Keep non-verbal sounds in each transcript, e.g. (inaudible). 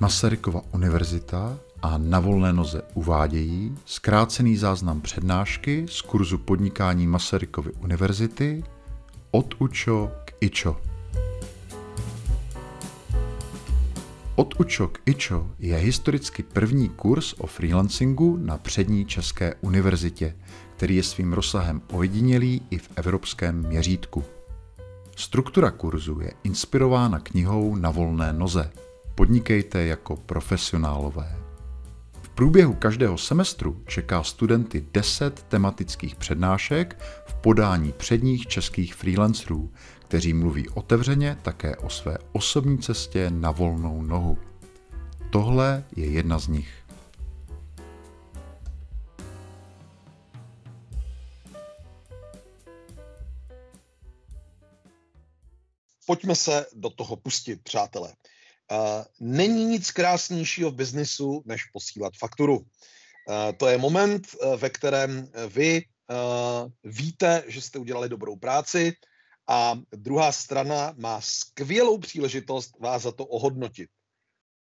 Masarykova univerzita a na volné noze uvádějí zkrácený záznam přednášky z kurzu podnikání Masarykovy univerzity od UČO k IČO. Od UČO k IČO je historicky první kurz o freelancingu na přední České univerzitě, který je svým rozsahem ojedinělý i v evropském měřítku. Struktura kurzu je inspirována knihou Na volné noze. Podnikejte jako profesionálové. V průběhu každého semestru čeká studenty 10 tematických přednášek v podání předních českých freelancerů, kteří mluví otevřeně také o své osobní cestě na volnou nohu. Tohle je jedna z nich. Pojďme se do toho pustit, přátelé. Není nic krásnějšího v biznisu, než posílat fakturu. To je moment, ve kterém vy víte, že jste udělali dobrou práci a druhá strana má skvělou příležitost vás za to ohodnotit.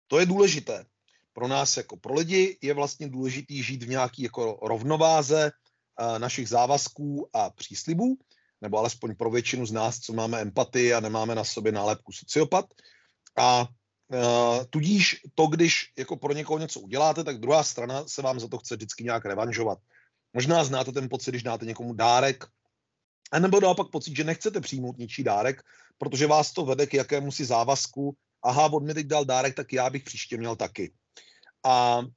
To je důležité. Pro nás jako pro lidi je vlastně důležitý žít v nějaký jako rovnováze našich závazků a příslibů, nebo alespoň pro většinu z nás, co máme empatii a nemáme na sobě nálepku sociopat. A tudíž to, když jako pro někoho něco uděláte, tak druhá strana se vám za to chce vždycky nějak revanžovat. Možná znáte ten pocit, když dáte někomu dárek, a nebo naopak pocit, že nechcete přijmout něčí dárek, protože vás to vede k jakému si závazku, aha, on mi teď dal dárek, tak já bych příště měl taky. A uh,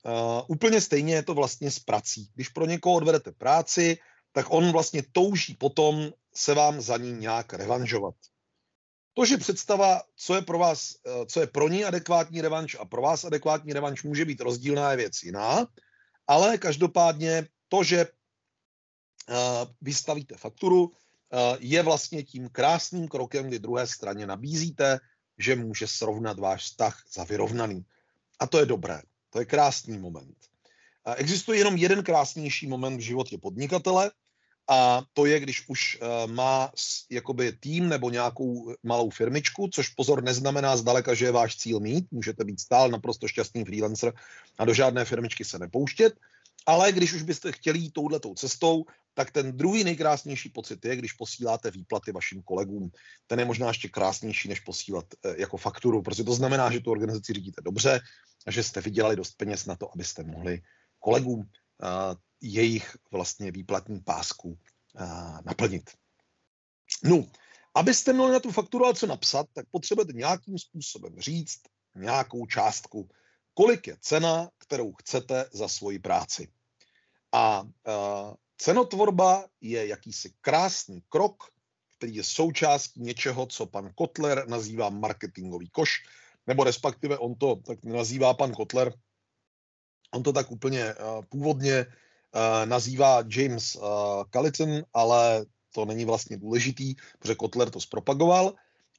úplně stejně je to vlastně s prací. Když pro někoho odvedete práci, tak on vlastně touží potom se vám za ní nějak revanžovat. To, že představa, co je pro vás, eh, co je pro ní adekvátní revanš a pro vás adekvátní revanš může být rozdílná je věc jiná, ale každopádně to, že eh, vystavíte fakturu, eh, je vlastně tím krásným krokem, kdy druhé straně nabízíte, že může srovnat váš vztah za vyrovnaný. A to je dobré. To je krásný moment. Existuje jenom jeden krásnější moment v životě podnikatele a to je, když už uh, má jakoby tým nebo nějakou malou firmičku, což pozor neznamená zdaleka, že je váš cíl mít, můžete být stál naprosto šťastný freelancer a do žádné firmičky se nepouštět, ale když už byste chtěli jít touhletou cestou, tak ten druhý nejkrásnější pocit je, když posíláte výplaty vašim kolegům. Ten je možná ještě krásnější, než posílat uh, jako fakturu, protože to znamená, že tu organizaci řídíte dobře a že jste vydělali dost peněz na to, abyste mohli kolegům uh, jejich vlastně výplatní pásku naplnit. No, abyste měli na tu fakturu ale co napsat, tak potřebujete nějakým způsobem říct nějakou částku, kolik je cena, kterou chcete za svoji práci. A uh, cenotvorba je jakýsi krásný krok, který je součástí něčeho, co pan Kotler nazývá marketingový koš, nebo respektive on to tak nazývá pan Kotler, on to tak úplně uh, původně nazývá James uh, Callison, ale to není vlastně důležitý, protože Kotler to zpropagoval.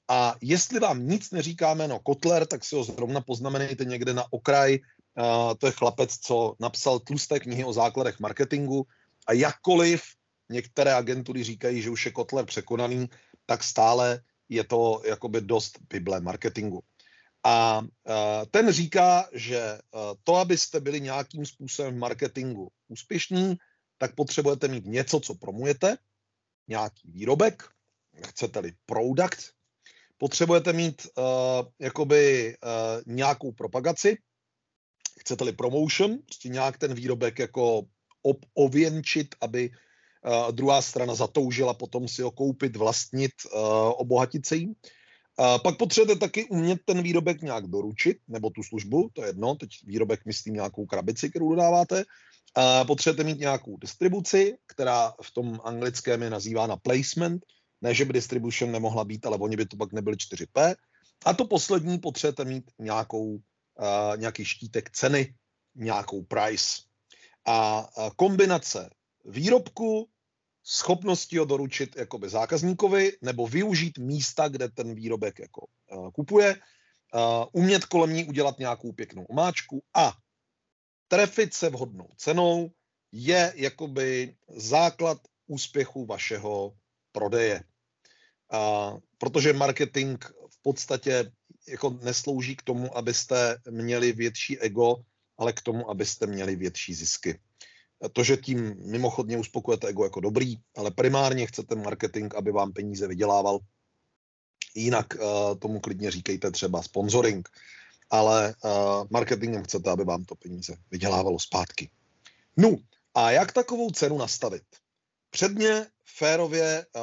A jestli vám nic neříká jméno Kotler, tak si ho zrovna poznamenejte někde na okraj. Uh, to je chlapec, co napsal tlusté knihy o základech marketingu a jakkoliv některé agentury říkají, že už je Kotler překonaný, tak stále je to jakoby dost Bible marketingu. A ten říká, že to, abyste byli nějakým způsobem v marketingu úspěšní, tak potřebujete mít něco, co promujete, nějaký výrobek, chcete-li product, potřebujete mít uh, jakoby uh, nějakou propagaci, chcete-li promotion, prostě nějak ten výrobek jako ob- ověnčit, aby uh, druhá strana zatoužila potom si ho koupit, vlastnit, uh, obohatit se jim. Pak potřebujete taky umět ten výrobek nějak doručit, nebo tu službu, to je jedno, teď výrobek myslím nějakou krabici, kterou dodáváte. Potřebujete mít nějakou distribuci, která v tom anglickém je nazývána placement, ne, že by distribution nemohla být, ale oni by to pak nebyli 4P. A to poslední potřebujete mít nějakou, uh, nějaký štítek ceny, nějakou price. A uh, kombinace výrobku, schopnosti ho doručit jakoby zákazníkovi nebo využít místa, kde ten výrobek jako uh, kupuje, uh, umět kolem ní udělat nějakou pěknou omáčku a trefit se vhodnou cenou je jakoby základ úspěchu vašeho prodeje. Uh, protože marketing v podstatě jako neslouží k tomu, abyste měli větší ego, ale k tomu, abyste měli větší zisky. To, že tím mimochodně uspokojete ego jako dobrý, ale primárně chcete marketing, aby vám peníze vydělával. Jinak uh, tomu klidně říkejte třeba sponsoring, ale uh, marketingem chcete, aby vám to peníze vydělávalo zpátky. No a jak takovou cenu nastavit? Předně férově uh,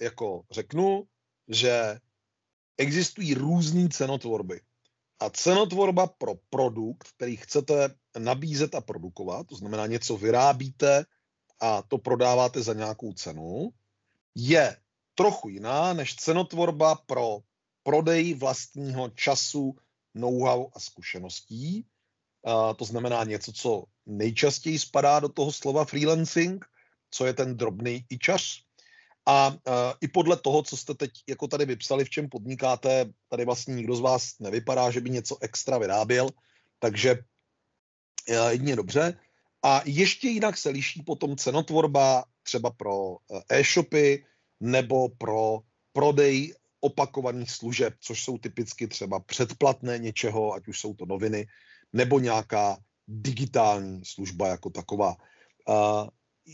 jako řeknu, že existují různé cenotvorby. A cenotvorba pro produkt, který chcete nabízet a produkovat, to znamená něco vyrábíte a to prodáváte za nějakou cenu, je trochu jiná než cenotvorba pro prodej vlastního času, know-how a zkušeností. A to znamená něco, co nejčastěji spadá do toho slova freelancing, co je ten drobný ičař. A uh, i podle toho, co jste teď jako tady vypsali, v čem podnikáte, tady vlastně nikdo z vás nevypadá, že by něco extra vyráběl, takže uh, jedině dobře. A ještě jinak se liší potom cenotvorba třeba pro e-shopy nebo pro prodej opakovaných služeb, což jsou typicky třeba předplatné něčeho, ať už jsou to noviny, nebo nějaká digitální služba jako taková. Uh,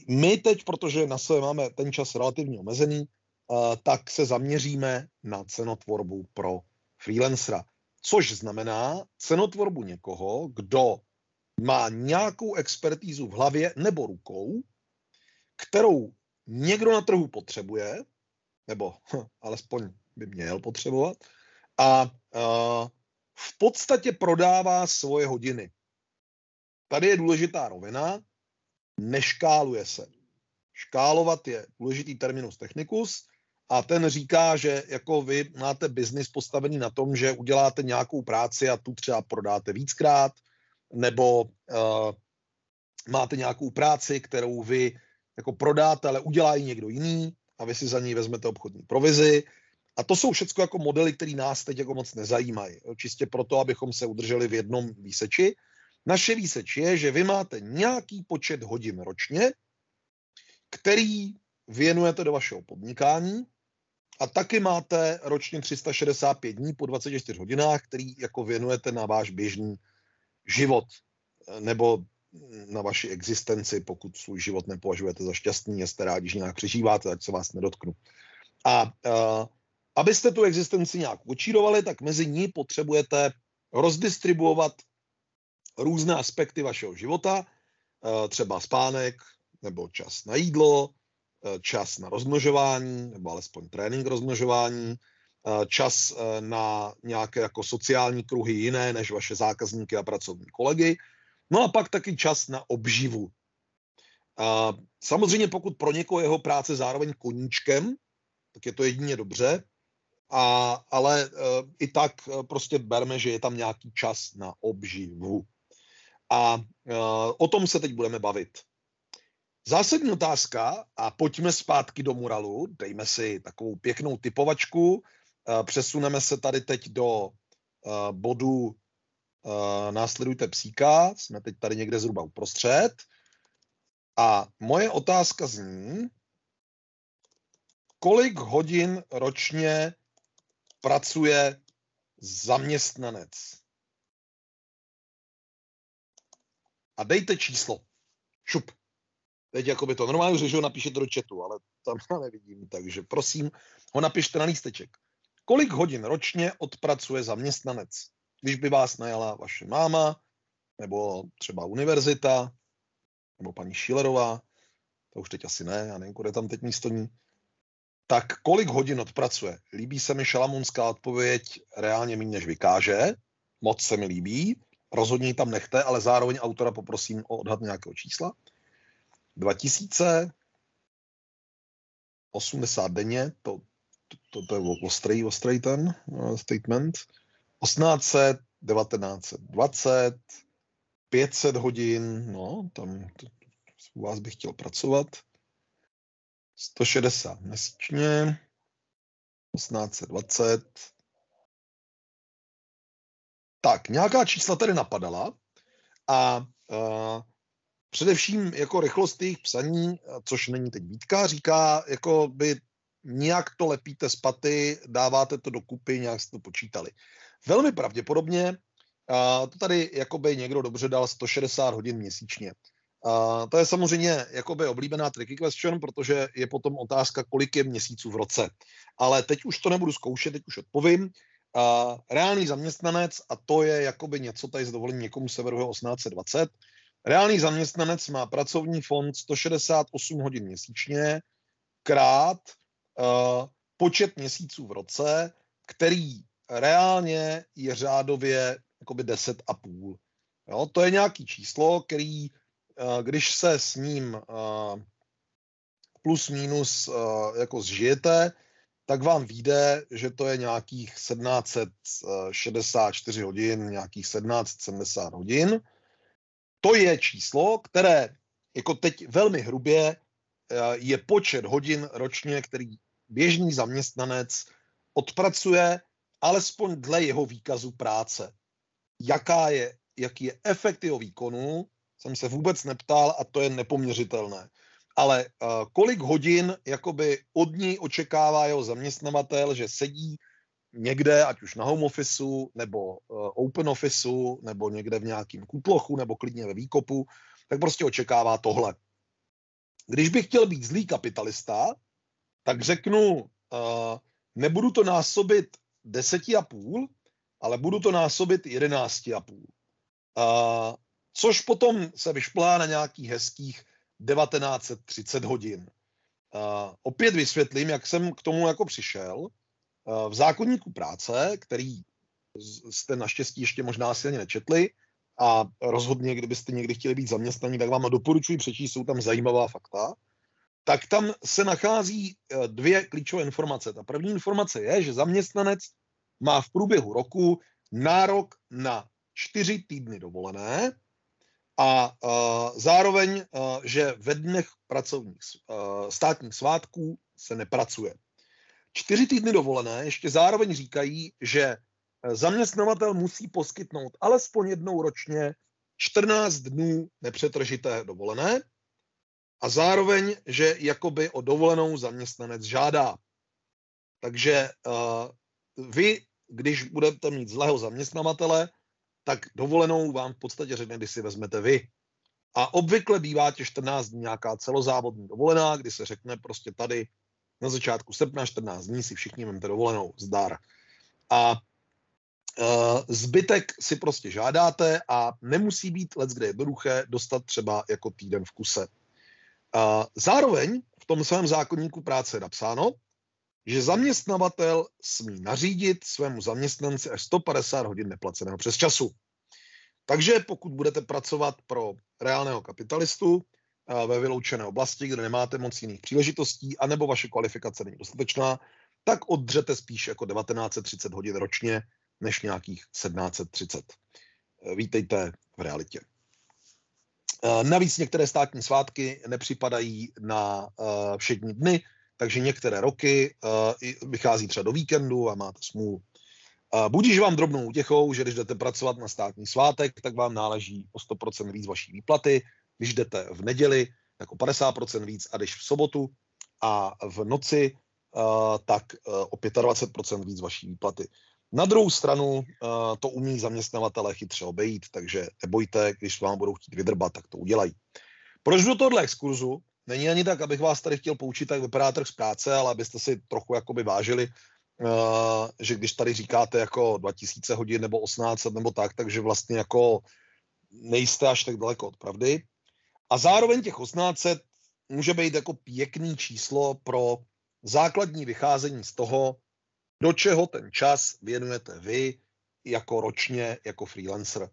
my teď, protože na sebe máme ten čas relativně omezený, uh, tak se zaměříme na cenotvorbu pro freelancera. Což znamená cenotvorbu někoho, kdo má nějakou expertízu v hlavě nebo rukou, kterou někdo na trhu potřebuje, nebo hm, alespoň by měl potřebovat, a uh, v podstatě prodává svoje hodiny. Tady je důležitá rovina, neškáluje se. Škálovat je důležitý terminus technicus a ten říká, že jako vy máte biznis postavený na tom, že uděláte nějakou práci a tu třeba prodáte víckrát, nebo uh, máte nějakou práci, kterou vy jako prodáte, ale udělá ji někdo jiný a vy si za ní vezmete obchodní provizi. A to jsou všechno jako modely, které nás teď jako moc nezajímají. Čistě proto, abychom se udrželi v jednom výseči. Naše výseč je, že vy máte nějaký počet hodin ročně, který věnujete do vašeho podnikání a taky máte ročně 365 dní po 24 hodinách, který jako věnujete na váš běžný život nebo na vaši existenci, pokud svůj život nepovažujete za šťastný, jste rádi, že nějak přežíváte, tak se vás nedotknu. A uh, abyste tu existenci nějak učírovali, tak mezi ní potřebujete rozdistribuovat různé aspekty vašeho života, uh, třeba spánek, nebo čas na jídlo, uh, čas na rozmnožování, nebo alespoň trénink rozmnožování, čas na nějaké jako sociální kruhy jiné než vaše zákazníky a pracovní kolegy, No a pak taky čas na obživu. Samozřejmě pokud pro někoho jeho práce zároveň koníčkem, tak je to jedině dobře, a, ale i tak prostě berme, že je tam nějaký čas na obživu. A e, o tom se teď budeme bavit. Zásadní otázka, a pojďme zpátky do muralu, dejme si takovou pěknou typovačku, e, přesuneme se tady teď do e, bodu následujte psíka, jsme teď tady někde zhruba uprostřed. A moje otázka zní, kolik hodin ročně pracuje zaměstnanec? A dejte číslo. Šup. Teď jako by to normálně že ho napíšete do chatu, ale tam já nevidím, takže prosím, ho napište na lísteček. Kolik hodin ročně odpracuje zaměstnanec? když by vás najala vaše máma, nebo třeba univerzita, nebo paní Schillerová, to už teď asi ne, já nevím, kde tam teď místo ní, tak kolik hodin odpracuje? Líbí se mi šalamunská odpověď reálně méně, než vykáže, moc se mi líbí, rozhodně ji tam nechte, ale zároveň autora poprosím o odhad nějakého čísla. 2000, 80 denně, to, to, to je ostrý, ostrý ten uh, statement. 1800, 1920, 500 hodin, no, tam to, u vás bych chtěl pracovat. 160 měsíčně, 1820. Tak, nějaká čísla tady napadala a uh, především jako rychlost jejich psaní, což není teď výtka, říká, jako by nějak to lepíte z paty, dáváte to dokupy, nějak jste to počítali. velmi pravděpodobně a to tady jakoby někdo dobře dal 160 hodin měsíčně. A to je samozřejmě jakoby oblíbená tricky question, protože je potom otázka, kolik je měsíců v roce. Ale teď už to nebudu zkoušet, teď už odpovím. A reálný zaměstnanec, a to je jakoby něco, tady s dovolením někomu severu 1820, reálný zaměstnanec má pracovní fond 168 hodin měsíčně krát uh, počet měsíců v roce, který reálně je řádově jakoby 10 a půl. Jo, to je nějaký číslo, který, uh, když se s ním uh, plus minus uh, jako zžijete, tak vám vyjde, že to je nějakých 1764 hodin, nějakých 1770 hodin. To je číslo, které jako teď velmi hrubě eh, je počet hodin ročně, který běžný zaměstnanec odpracuje, alespoň dle jeho výkazu práce. Jaká je, jaký je efekt jeho výkonu, jsem se vůbec neptal a to je nepoměřitelné ale uh, kolik hodin jakoby od ní očekává jeho zaměstnavatel, že sedí někde, ať už na home officeu, nebo uh, open officeu, nebo někde v nějakým kutlochu, nebo klidně ve výkopu, tak prostě očekává tohle. Když bych chtěl být zlý kapitalista, tak řeknu, uh, nebudu to násobit deseti a půl, ale budu to násobit jedenácti a půl. Což potom se vyšplá na nějakých hezkých 1930 hodin. Uh, opět vysvětlím, jak jsem k tomu jako přišel. Uh, v zákonníku práce, který jste naštěstí ještě možná asi nečetli, a rozhodně, kdybyste někdy chtěli být zaměstnaní, tak vám doporučuji přečíst, jsou tam zajímavá fakta, tak tam se nachází e, dvě klíčové informace. Ta první informace je, že zaměstnanec má v průběhu roku nárok na čtyři týdny dovolené, a uh, zároveň, uh, že ve dnech pracovních uh, státních svátků se nepracuje. Čtyři týdny dovolené ještě zároveň říkají, že zaměstnavatel musí poskytnout alespoň jednou ročně 14 dnů nepřetržité dovolené a zároveň, že jakoby o dovolenou zaměstnanec žádá. Takže uh, vy, když budete mít zlého zaměstnavatele, tak dovolenou vám v podstatě řekne, kdy si vezmete vy. A obvykle bývá těch 14 dní nějaká celozávodní dovolená, kdy se řekne prostě tady na začátku srpna 14 dní si všichni vemte dovolenou, zdar. A uh, zbytek si prostě žádáte a nemusí být let, kde jednoduché dostat třeba jako týden v kuse. Uh, zároveň v tom svém zákonníku práce je napsáno, že zaměstnavatel smí nařídit svému zaměstnanci až 150 hodin neplaceného přes času. Takže pokud budete pracovat pro reálného kapitalistu eh, ve vyloučené oblasti, kde nemáte moc jiných příležitostí, anebo vaše kvalifikace není dostatečná, tak oddřete spíš jako 1930 hodin ročně, než nějakých 1730. Eh, vítejte v realitě. Eh, navíc některé státní svátky nepřipadají na všední dny, takže některé roky uh, vychází třeba do víkendu a máte smůlu. Uh, budíš vám drobnou útěchou, že když jdete pracovat na státní svátek, tak vám náleží o 100% víc vaší výplaty, když jdete v neděli, tak o 50% víc a když v sobotu a v noci, uh, tak uh, o 25% víc vaší výplaty. Na druhou stranu uh, to umí zaměstnavatele chytře obejít, takže nebojte, když vám budou chtít vydrbat, tak to udělají. Proč do tohle exkurzu? Není ani tak, abych vás tady chtěl poučit, jak vypadá trh z práce, ale abyste si trochu jakoby vážili, uh, že když tady říkáte jako 2000 hodin nebo 1800 nebo tak, takže vlastně jako nejste až tak daleko od pravdy. A zároveň těch 1800 může být jako pěkný číslo pro základní vycházení z toho, do čeho ten čas věnujete vy jako ročně, jako freelancer.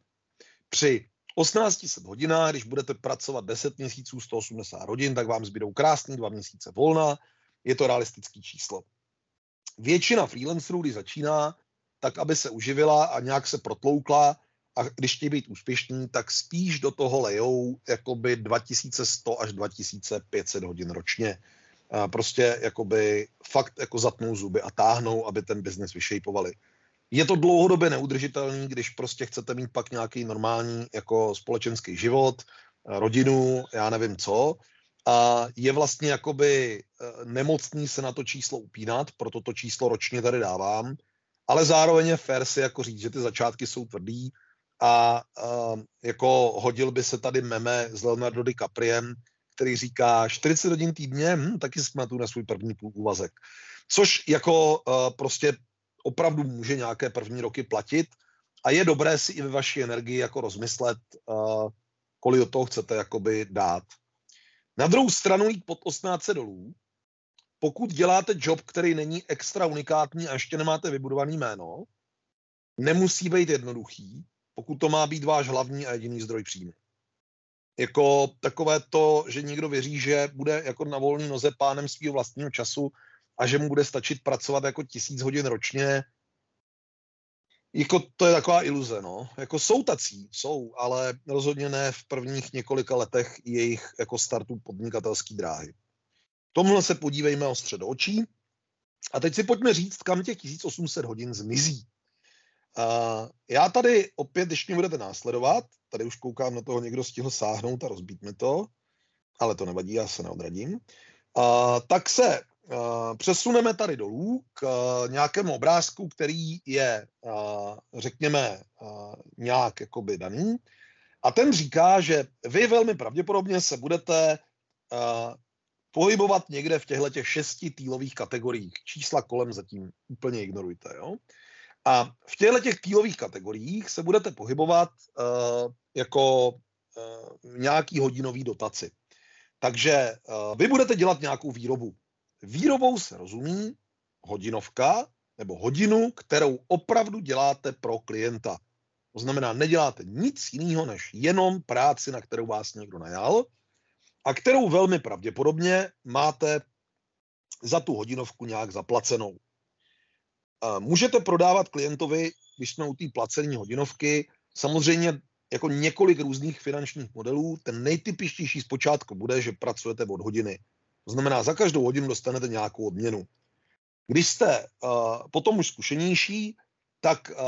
Při 1800 hodinách, když budete pracovat 10 měsíců, 180 hodin, tak vám zbydou krásný dva měsíce volna. Je to realistický číslo. Většina freelancerů, když začíná, tak aby se uživila a nějak se protloukla a když chtějí být úspěšní, tak spíš do toho lejou jakoby 2100 až 2500 hodin ročně. Prostě jakoby fakt jako zatnou zuby a táhnou, aby ten biznes vyšejpovali je to dlouhodobě neudržitelný, když prostě chcete mít pak nějaký normální jako společenský život, rodinu, já nevím co. A je vlastně jakoby eh, nemocný se na to číslo upínat, proto to číslo ročně tady dávám. ale zároveň je fér si jako říct, že ty začátky jsou tvrdý a uh, jako hodil by se tady meme s Leonardo DiCapriem, který říká 40 hodin týdně, hm, taky jsme tu na svůj první úvazek. Což jako uh, prostě opravdu může nějaké první roky platit a je dobré si i ve vaší energii jako rozmyslet, uh, kolik do toho chcete jakoby dát. Na druhou stranu jít pod 18 dolů, pokud děláte job, který není extra unikátní a ještě nemáte vybudovaný jméno, nemusí být jednoduchý, pokud to má být váš hlavní a jediný zdroj příjmu. Jako takové to, že někdo věří, že bude jako na volný noze pánem svého vlastního času a že mu bude stačit pracovat jako tisíc hodin ročně, jako to je taková iluze, no. Jako jsou tací, jsou, ale rozhodně ne v prvních několika letech jejich jako startu podnikatelské dráhy. Tomhle se podívejme ostře do očí. A teď si pojďme říct, kam těch 1800 hodin zmizí. Uh, já tady opět, když mě budete následovat, tady už koukám na toho, někdo stihl sáhnout a rozbít mi to, ale to nevadí, já se neodradím. Uh, tak se přesuneme tady dolů k uh, nějakému obrázku, který je, uh, řekněme, nějak jakoby daný. A ten říká, že vy velmi pravděpodobně se budete pohybovat někde v těchto těch šesti týlových kategoriích. Čísla kolem zatím úplně ignorujte. Jo? A v těchto těch týlových kategoriích se budete pohybovat jako nějaký hodinový dotaci. Takže vy budete dělat nějakou výrobu. Výrobou se rozumí hodinovka nebo hodinu, kterou opravdu děláte pro klienta. To znamená, neděláte nic jiného, než jenom práci, na kterou vás někdo najal a kterou velmi pravděpodobně máte za tu hodinovku nějak zaplacenou. Můžete prodávat klientovi, když jsme u té placené hodinovky, samozřejmě jako několik různých finančních modelů. Ten nejtypičtější zpočátku bude, že pracujete od hodiny. To znamená, za každou hodinu dostanete nějakou odměnu. Když jste uh, potom už zkušenější, tak uh,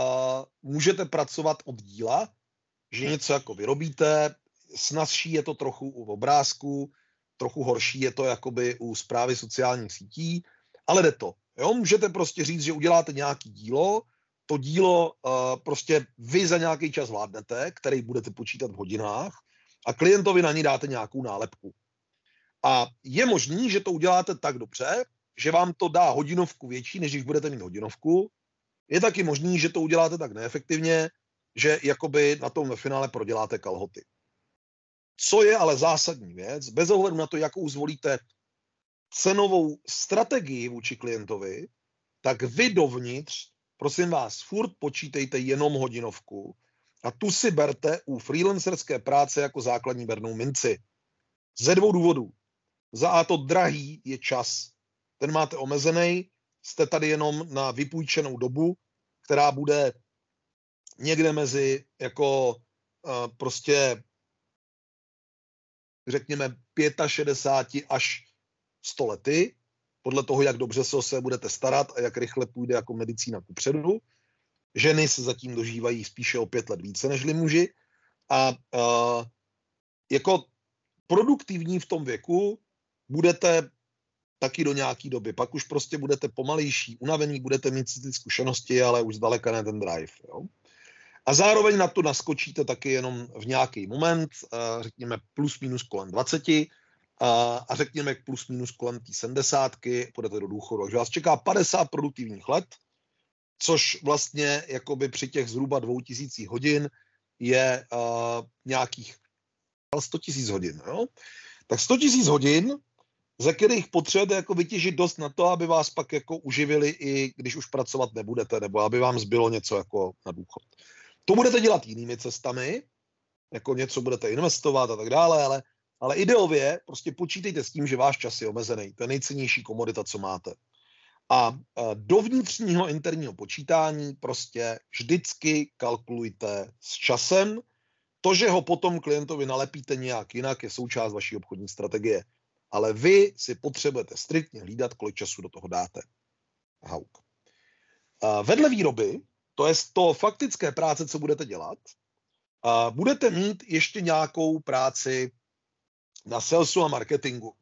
můžete pracovat od díla, že něco jako vyrobíte, snazší je to trochu u obrázku, trochu horší je to jakoby u zprávy sociálních sítí, ale jde to. Jo? Můžete prostě říct, že uděláte nějaký dílo, to dílo uh, prostě vy za nějaký čas vládnete, který budete počítat v hodinách a klientovi na ní dáte nějakou nálepku. A je možný, že to uděláte tak dobře, že vám to dá hodinovku větší, než když budete mít hodinovku. Je taky možný, že to uděláte tak neefektivně, že jakoby na tom ve finále proděláte kalhoty. Co je ale zásadní věc, bez ohledu na to, jakou zvolíte cenovou strategii vůči klientovi, tak vy dovnitř, prosím vás, furt počítejte jenom hodinovku a tu si berte u freelancerské práce jako základní bernou minci. Ze dvou důvodů. Za A to drahý je čas. Ten máte omezený, jste tady jenom na vypůjčenou dobu, která bude někde mezi jako uh, prostě řekněme 65 až 100 lety, podle toho, jak dobře se o sebe budete starat a jak rychle půjde jako medicína kupředu. Ženy se zatím dožívají spíše o pět let více než muži. A uh, jako produktivní v tom věku budete taky do nějaký doby. Pak už prostě budete pomalejší, unavený, budete mít ty zkušenosti, ale už zdaleka ne ten drive. Jo? A zároveň na to naskočíte taky jenom v nějaký moment, uh, řekněme plus minus kolem 20, a, a řekněme plus minus kolem té 70, půjdete do důchodu. Takže vás čeká 50 produktivních let, což vlastně jakoby při těch zhruba 2000 hodin je uh, nějakých 100 000 hodin. Jo? Tak 100 000 hodin, ze kterých potřebujete jako vytěžit dost na to, aby vás pak jako uživili i když už pracovat nebudete, nebo aby vám zbylo něco jako na důchod. To budete dělat jinými cestami, jako něco budete investovat a tak dále, ale ale ideově prostě počítejte s tím, že váš čas je omezený. To je nejcennější komodita, co máte. A do vnitřního interního počítání prostě vždycky kalkulujte s časem. To, že ho potom klientovi nalepíte nějak jinak, je součást vaší obchodní strategie. Ale vy si potřebujete striktně hlídat, kolik času do toho dáte. Hauk. Vedle výroby, to je to faktické práce, co budete dělat, budete mít ještě nějakou práci na salesu a marketingu.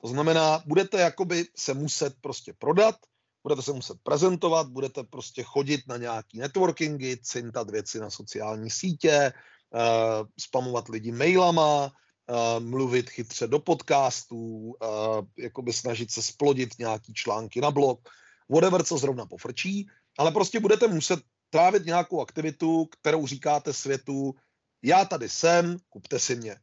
To znamená, budete jakoby se muset prostě prodat, budete se muset prezentovat, budete prostě chodit na nějaký networkingy, cintat věci na sociální sítě, uh, spamovat lidi mailama, mluvit chytře do podcastů, uh, jakoby snažit se splodit nějaký články na blog, whatever, co zrovna pofrčí, ale prostě budete muset trávit nějakou aktivitu, kterou říkáte světu, já tady jsem, kupte si mě.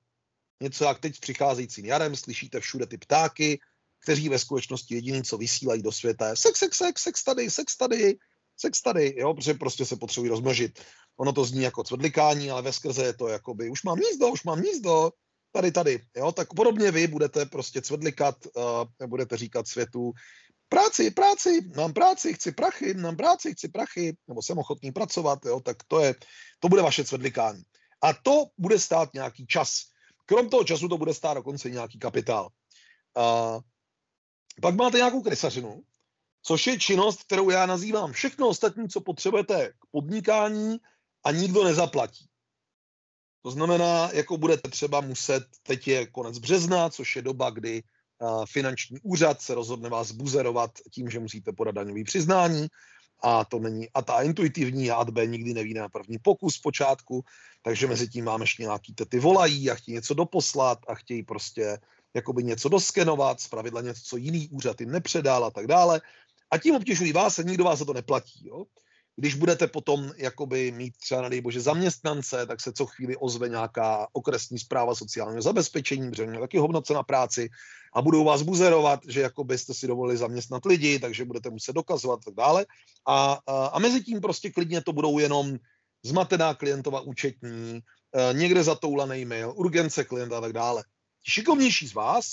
Něco jak teď s přicházejícím jarem, slyšíte všude ty ptáky, kteří ve skutečnosti jediný, co vysílají do světa, je sex, sex, sex, sex tady, sex tady, sex tady, jo, protože prostě se potřebují rozmnožit. Ono to zní jako cvedlikání, ale ve skrze je to jakoby, už mám nízdo, už mám nízdo, tady, tady, jo, tak podobně vy budete prostě cvedlikat, uh, budete říkat světu, práci, práci, mám práci, chci prachy, mám práci, chci prachy, nebo jsem ochotný pracovat, jo, tak to je, to bude vaše cvedlikání. A to bude stát nějaký čas. Krom toho času to bude stát dokonce nějaký kapitál. Uh, pak máte nějakou krysařinu, což je činnost, kterou já nazývám všechno ostatní, co potřebujete k podnikání a nikdo nezaplatí. To znamená, jako budete třeba muset, teď je konec března, což je doba, kdy finanční úřad se rozhodne vás buzerovat tím, že musíte podat daňový přiznání a to není, a ta intuitivní A B nikdy neví na první pokus počátku, takže mezi tím máme ještě nějaký tety volají a chtějí něco doposlat a chtějí prostě jakoby něco doskenovat, zpravidla něco, co jiný úřad jim nepředal a tak dále. A tím obtěžují vás a nikdo vás za to neplatí. Jo? Když budete potom jakoby mít třeba, na bože, zaměstnance, tak se co chvíli ozve nějaká okresní zpráva sociálního zabezpečení, protože měl taky hovnoce na práci a budou vás buzerovat, že jako byste si dovolili zaměstnat lidi, takže budete muset dokazovat a tak dále. A, a, a mezi tím prostě klidně to budou jenom zmatená klientova účetní, e, někde zatoulaný mail, urgence klienta a tak dále. Šikovnější z vás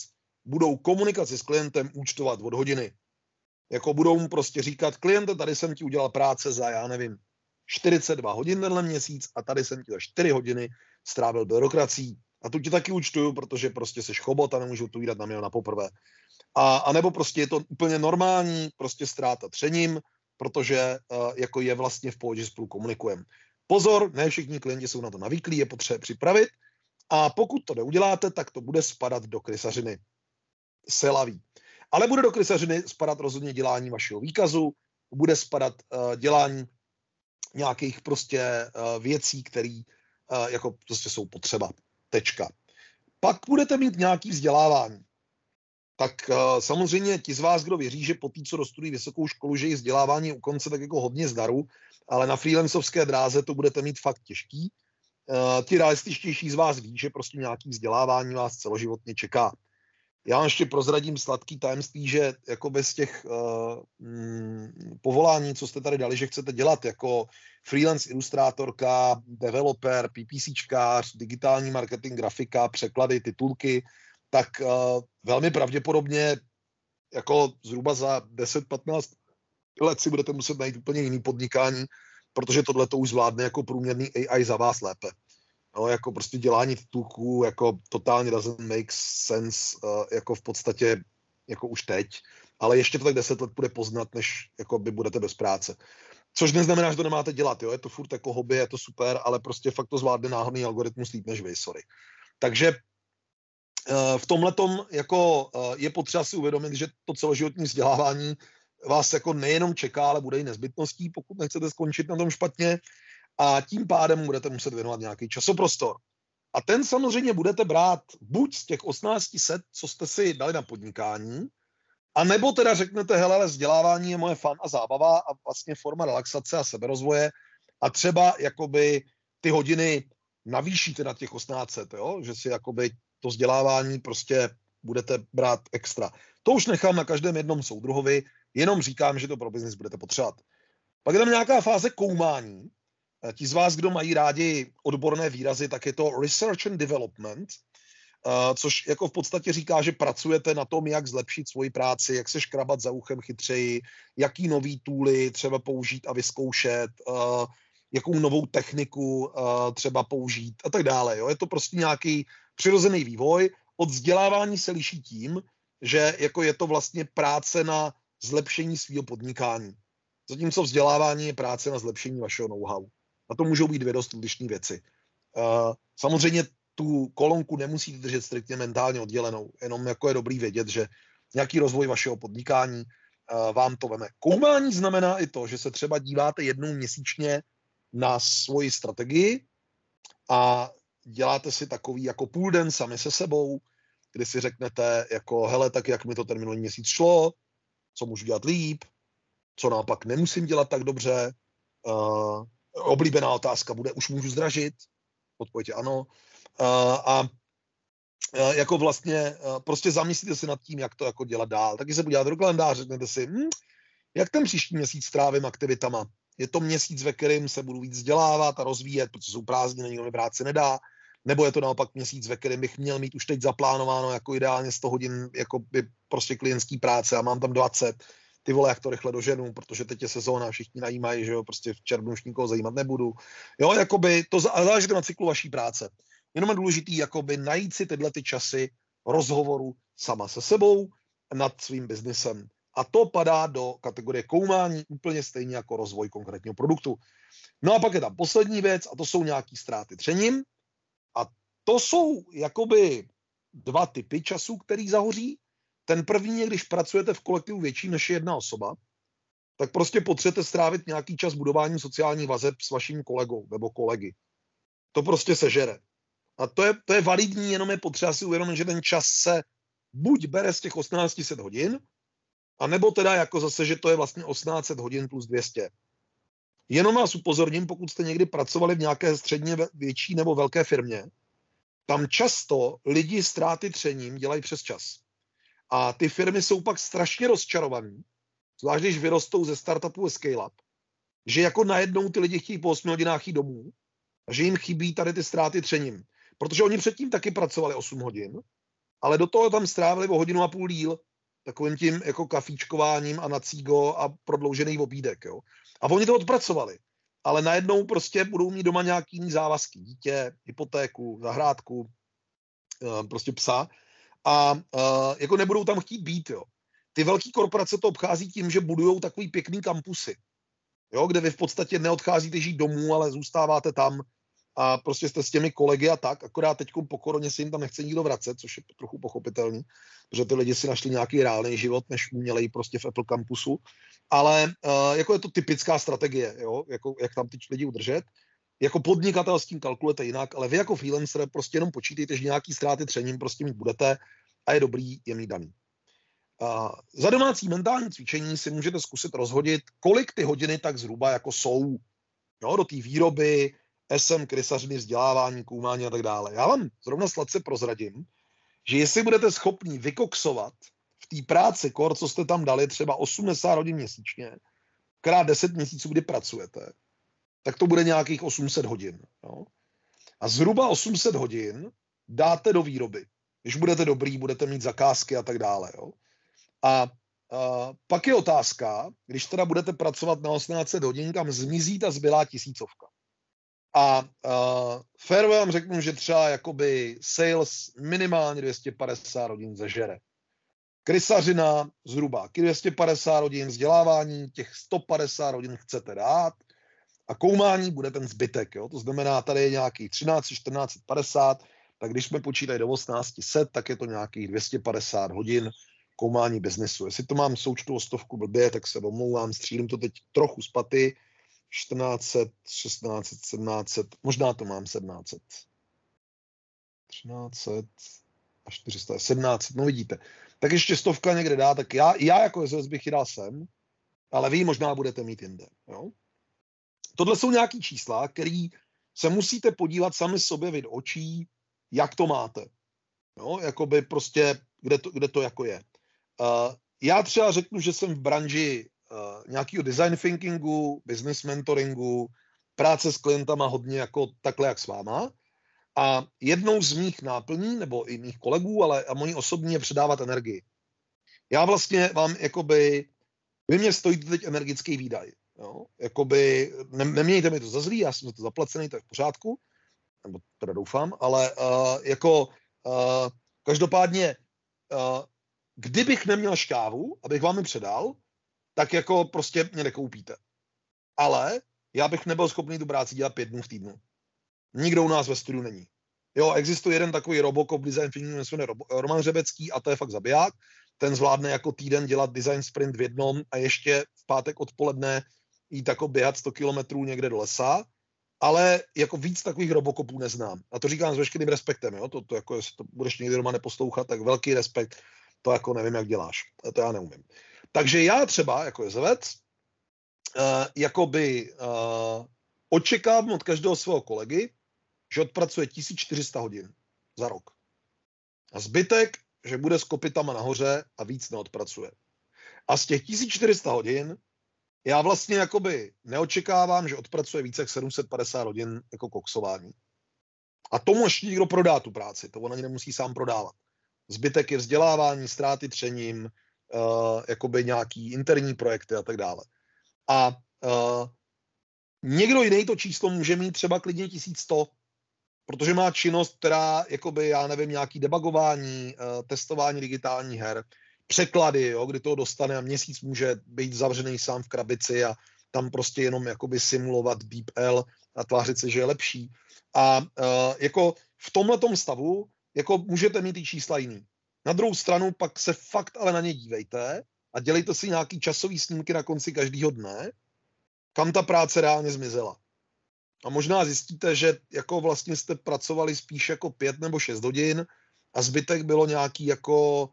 budou komunikaci s klientem účtovat od hodiny. Jako budou mu prostě říkat, kliente, tady jsem ti udělal práce za, já nevím, 42 hodin tenhle měsíc a tady jsem ti za 4 hodiny strávil byrokracií. A tu ti taky účtuju, protože prostě seš chobot a nemůžu tu vydat na mě na poprvé. A, a nebo prostě je to úplně normální, prostě ztráta třením, protože uh, jako je vlastně v pohodě, spolu komunikujeme. Pozor, ne všichni klienti jsou na to navyklí, je potřeba připravit. A pokud to neuděláte, tak to bude spadat do krysařiny. Selaví. Ale bude do krysařiny spadat rozhodně dělání vašeho výkazu, bude spadat uh, dělání nějakých prostě uh, věcí, které uh, jako prostě jsou potřeba. Tečka. Pak budete mít nějaký vzdělávání. Tak uh, samozřejmě ti z vás, kdo věří, že po té, co dostudují vysokou školu, že i vzdělávání u konce tak jako hodně zdaru, ale na freelancovské dráze to budete mít fakt těžký. Uh, ti realističtější z vás ví, že prostě nějaký vzdělávání vás celoživotně čeká. Já vám ještě prozradím sladký tajemství, že jako bez těch uh, mm, povolání, co jste tady dali, že chcete dělat jako freelance ilustrátorka, developer, PPCčkář, digitální marketing, grafika, překlady, titulky, tak uh, velmi pravděpodobně jako zhruba za 10-15 let si budete muset najít úplně jiný podnikání, protože tohle to už zvládne jako průměrný AI za vás lépe. No, jako prostě dělání titulků jako totálně doesn't make sense, uh, jako v podstatě jako už teď, ale ještě to tak deset let bude poznat, než jako by budete bez práce. Což neznamená, že to nemáte dělat, jo? je to furt jako hobby, je to super, ale prostě fakt to zvládne náhodný algoritmus líp než vy, sorry. Takže uh, v tomhle jako uh, je potřeba si uvědomit, že to celoživotní vzdělávání vás jako nejenom čeká, ale bude i nezbytností, pokud nechcete skončit na tom špatně a tím pádem budete muset věnovat nějaký časoprostor. A ten samozřejmě budete brát buď z těch 1800, co jste si dali na podnikání, a nebo teda řeknete, hele, ale vzdělávání je moje fan a zábava a vlastně forma relaxace a seberozvoje a třeba jakoby ty hodiny navýšíte na těch 1800, jo? že si jakoby to vzdělávání prostě budete brát extra. To už nechám na každém jednom soudruhovi, jenom říkám, že to pro biznis budete potřebovat. Pak je tam nějaká fáze koumání, ti z vás, kdo mají rádi odborné výrazy, tak je to research and development, eh, což jako v podstatě říká, že pracujete na tom, jak zlepšit svoji práci, jak se škrabat za uchem chytřeji, jaký nový tooly třeba použít a vyzkoušet, eh, jakou novou techniku třeba použít a tak dále. Jo? Je to prostě nějaký přirozený vývoj. Od vzdělávání se liší tím, že jako je to vlastně práce na zlepšení svého podnikání. Zatímco vzdělávání je práce na zlepšení vašeho know-how. A to můžou být dvě dost odlišné věci. Uh, samozřejmě tu kolonku nemusíte držet striktně mentálně oddělenou, jenom jako je dobrý vědět, že nějaký rozvoj vašeho podnikání uh, vám to veme. Koumání znamená i to, že se třeba díváte jednou měsíčně na svoji strategii a děláte si takový jako půl den sami se sebou, kdy si řeknete jako hele, tak jak mi to ten minulý měsíc šlo, co můžu dělat líp, co naopak nemusím dělat tak dobře. Uh, oblíbená otázka bude, už můžu zdražit? Odpověď je ano. A jako vlastně prostě zamyslíte se nad tím, jak to jako dělat dál. Taky se podíváte do kalendáře, řeknete si, hm, jak ten příští měsíc strávím aktivitama. Je to měsíc, ve kterém se budu víc vzdělávat a rozvíjet, protože jsou prázdniny, nikdo mi práci nedá, nebo je to naopak měsíc, ve kterém bych měl mít už teď zaplánováno jako ideálně 100 hodin jako by prostě klientský práce a mám tam 20, ty vole, jak to rychle doženu, protože teď je sezóna, všichni najímají, že jo, prostě v červnu už nikoho zajímat nebudu. Jo, jakoby to záleží na cyklu vaší práce. Jenom je důležitý jakoby najít si tyhle ty časy rozhovoru sama se sebou nad svým biznesem. A to padá do kategorie koumání úplně stejně jako rozvoj konkrétního produktu. No a pak je tam poslední věc a to jsou nějaký ztráty třením. A to jsou jakoby dva typy času, který zahoří. Ten první je, když pracujete v kolektivu větší než jedna osoba, tak prostě potřebujete strávit nějaký čas budováním sociální vazeb s vaším kolegou nebo kolegy. To prostě sežere. A to je, to je validní, jenom je potřeba si uvědomit, že ten čas se buď bere z těch 1800 hodin, a nebo teda jako zase, že to je vlastně 1800 hodin plus 200. Jenom vás upozorním, pokud jste někdy pracovali v nějaké středně větší nebo velké firmě, tam často lidi ztráty třením dělají přes čas. A ty firmy jsou pak strašně rozčarovaný, zvlášť když vyrostou ze startupu a scale-up, že jako najednou ty lidi chtějí po 8 hodinách jít domů a že jim chybí tady ty ztráty třením. Protože oni předtím taky pracovali 8 hodin, ale do toho tam strávili o hodinu a půl díl takovým tím jako kafíčkováním a na cígo a prodloužený obídek. Jo. A oni to odpracovali. Ale najednou prostě budou mít doma nějaký jiný závazky. Dítě, hypotéku, zahrádku, eh, prostě psa. A uh, jako nebudou tam chtít být. Jo. Ty velké korporace to obchází tím, že budují takový pěkný kampusy, jo, kde vy v podstatě neodcházíte žít domů, ale zůstáváte tam a prostě jste s těmi kolegy a tak, akorát teď po koroně si jim tam nechce nikdo vracet, což je trochu pochopitelný, protože ty lidi si našli nějaký reálný život, než měli prostě v Apple campusu, ale uh, jako je to typická strategie, jo? Jako, jak tam ty lidi udržet. Jako podnikatel s tím kalkulujete jinak, ale vy jako freelancer prostě jenom počítejte, že nějaký ztráty třením prostě mít budete a je dobrý je mít daný. Uh, za domácí mentální cvičení si můžete zkusit rozhodit, kolik ty hodiny tak zhruba jako jsou jo, do té výroby, SM, krysařiny, vzdělávání, koumání a tak dále. Já vám zrovna sladce prozradím, že jestli budete schopni vykoksovat v té práci kor, co jste tam dali, třeba 80 hodin měsíčně, krát 10 měsíců, kdy pracujete, tak to bude nějakých 800 hodin. Jo? A zhruba 800 hodin dáte do výroby. Když budete dobrý, budete mít zakázky a tak dále. Jo? A Uh, pak je otázka, když teda budete pracovat na 18 hodin, kam zmizí ta zbylá tisícovka. A uh, fair vám řeknu, že třeba jakoby sales minimálně 250 hodin zažere. Krysařina zhruba 250 hodin, vzdělávání těch 150 hodin chcete dát a koumání bude ten zbytek. Jo? To znamená, tady je nějaký 13, 14, 50, tak když jsme počítali do 18 set, tak je to nějakých 250 hodin koumání biznesu. Jestli to mám součtu o stovku blbě, tak se omlouvám, střílím to teď trochu z paty, 1400, 1600, 1700, možná to mám 1700. 1300 a 400, 1700, no vidíte. Tak ještě stovka někde dá, tak já, já jako SOS bych ji dal sem, ale vy možná budete mít jinde. Jo? Tohle jsou nějaký čísla, který se musíte podívat sami sobě vid očí, jak to máte. Jo? Jakoby prostě, kde to, kde to jako je. Uh, já třeba řeknu, že jsem v branži uh, nějakého design thinkingu, business mentoringu, práce s klientama hodně jako takhle, jak s váma. A jednou z mých náplní, nebo i mých kolegů, ale a mojí osobní je předávat energii. Já vlastně vám, jakoby, vy mě stojíte teď energický výdaj. Jo? Jakoby, ne, nemějte mi to za zlý, já jsem za to zaplacený, je v pořádku, nebo teda doufám, ale uh, jako uh, každopádně, uh, kdybych neměl škávu, abych vám ji předal, tak jako prostě mě nekoupíte. Ale já bych nebyl schopný tu práci dělat pět dnů v týdnu. Nikdo u nás ve studiu není. Jo, existuje jeden takový Robocop design thinking, se jmenuje Roman Řebecký a to je fakt zabiják. Ten zvládne jako týden dělat design sprint v jednom a ještě v pátek odpoledne jít jako běhat 100 kilometrů někde do lesa ale jako víc takových robokopů neznám. A to říkám s veškerým respektem, jo? To, to jako, jestli to budeš někdy doma neposlouchat, tak velký respekt, to jako nevím, jak děláš. To já neumím. Takže já třeba, jako jezevec, uh, jakoby uh, očekávám od každého svého kolegy, že odpracuje 1400 hodin za rok. A zbytek, že bude s kopitama nahoře a víc neodpracuje. A z těch 1400 hodin já vlastně jakoby neočekávám, že odpracuje více jak 750 hodin jako koksování. A tomu ještě někdo prodá tu práci, to on ani nemusí sám prodávat. Zbytek je vzdělávání, ztráty třením, uh, jakoby nějaký interní projekty a tak dále. A uh, někdo jiný to číslo může mít třeba klidně 1100, protože má činnost, která, jakoby, já nevím, nějaký debugování, uh, testování digitálních her, překlady, jo, kdy to dostane a měsíc může být zavřený sám v krabici a tam prostě jenom jakoby simulovat DeepL a tvářit se, že je lepší. A uh, jako v tomhle stavu jako můžete mít i čísla jiný. Na druhou stranu pak se fakt ale na ně dívejte a dělejte si nějaký časový snímky na konci každého dne, kam ta práce reálně zmizela. A možná zjistíte, že jako vlastně jste pracovali spíš jako pět nebo šest hodin a zbytek bylo nějaký jako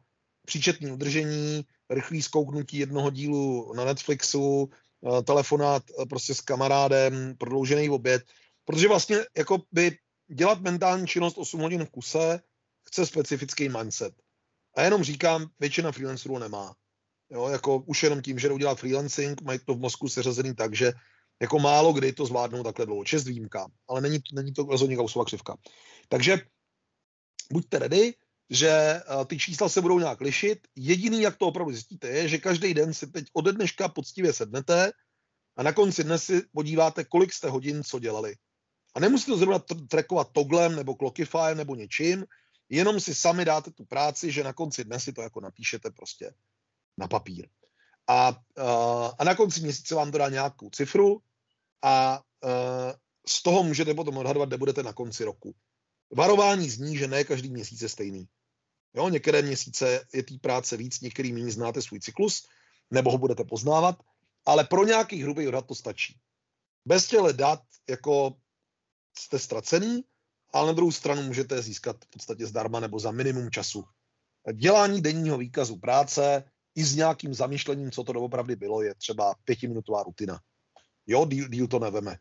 příčetní udržení, rychlý zkouknutí jednoho dílu na Netflixu, eh, telefonát eh, prostě s kamarádem, prodloužený oběd, protože vlastně jako by dělat mentální činnost 8 hodin v kuse chce specifický mindset. A jenom říkám, většina freelancerů nemá. Jo, jako už jenom tím, že jdou dělat freelancing, mají to v mozku seřazený tak, že jako málo kdy to zvládnou takhle dlouho. Čest výjimka, ale není, není to rozhodně kausová křivka. Takže buďte ready, že eh, ty čísla se budou nějak lišit. Jediný, jak to opravdu zjistíte, je, že každý den si teď ode dneška poctivě sednete a na konci dne si podíváte, kolik jste hodin co dělali. A nemusíte to zrovna trackovat toglem nebo clockifyem nebo něčím, jenom si sami dáte tu práci, že na konci dne si to jako napíšete prostě na papír. A, uh, a na konci měsíce vám to dá nějakou cifru a uh, z toho můžete potom odhadovat, kde budete na konci roku. Varování zní, že ne každý měsíc je stejný. Jo, některé měsíce je té práce víc, některý méně znáte svůj cyklus, nebo ho budete poznávat, ale pro nějaký hrubý odhad to stačí. Bez těle dat jako jste ztracený, ale na druhou stranu můžete získat v podstatě zdarma nebo za minimum času. Dělání denního výkazu práce i s nějakým zamýšlením, co to doopravdy bylo, je třeba pětiminutová rutina. Jo, díl, díl to neveme.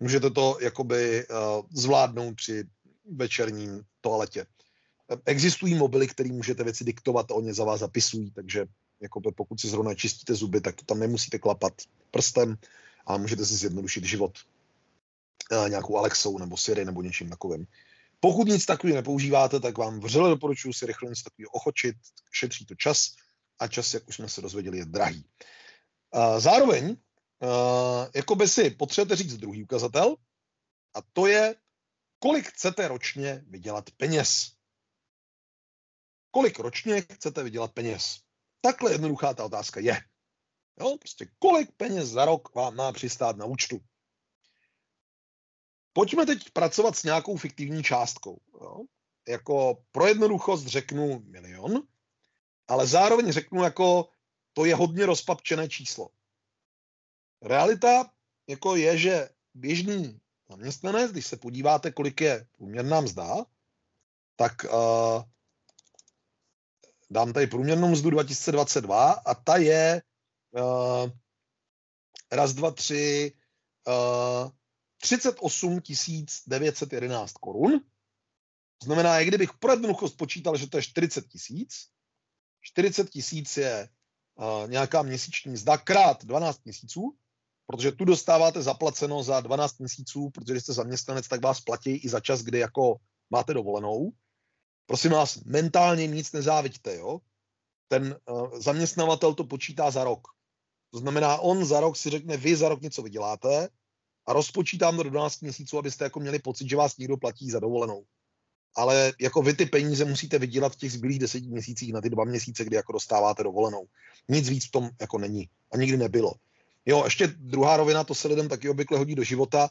Můžete to jakoby uh, zvládnout při večerním toaletě. Existují mobily, které můžete věci diktovat a oni za vás zapisují, takže jako pokud si zrovna čistíte zuby, tak to tam nemusíte klapat prstem a můžete si zjednodušit život e, nějakou Alexou nebo Siri nebo něčím takovým. Pokud nic takového nepoužíváte, tak vám vřele doporučuji si rychle něco takového ochočit, šetří to čas a čas, jak už jsme se dozvěděli, je drahý. E, zároveň, e, jako by si potřebujete říct druhý ukazatel, a to je, kolik chcete ročně vydělat peněz. Kolik ročně chcete vydělat peněz? Takhle jednoduchá ta otázka je. Jo, prostě kolik peněz za rok vám má přistát na účtu. Pojďme teď pracovat s nějakou fiktivní částkou. Jo. Jako pro jednoduchost řeknu milion, ale zároveň řeknu jako to je hodně rozpapčené číslo. Realita jako je, že běžný zaměstnanec, když se podíváte, kolik je průměrná mzda, tak uh, dám tady průměrnou mzdu 2022 a ta je uh, raz, dva, tři, uh, 38 911 korun. To znamená, jak kdybych pro jednoduchost počítal, že to je 40 tisíc, 40 tisíc je uh, nějaká měsíční mzda krát 12 měsíců, protože tu dostáváte zaplaceno za 12 měsíců, protože jste zaměstnanec, tak vás platí i za čas, kdy jako máte dovolenou. Prosím vás, mentálně nic nezáviďte, jo? Ten uh, zaměstnavatel to počítá za rok. To znamená, on za rok si řekne, vy za rok něco vyděláte a rozpočítám to do 12 měsíců, abyste jako měli pocit, že vás někdo platí za dovolenou. Ale jako vy ty peníze musíte vydělat v těch zbylých deseti měsících na ty dva měsíce, kdy jako dostáváte dovolenou. Nic víc v tom jako není a nikdy nebylo. Jo, ještě druhá rovina, to se lidem taky obvykle hodí do života.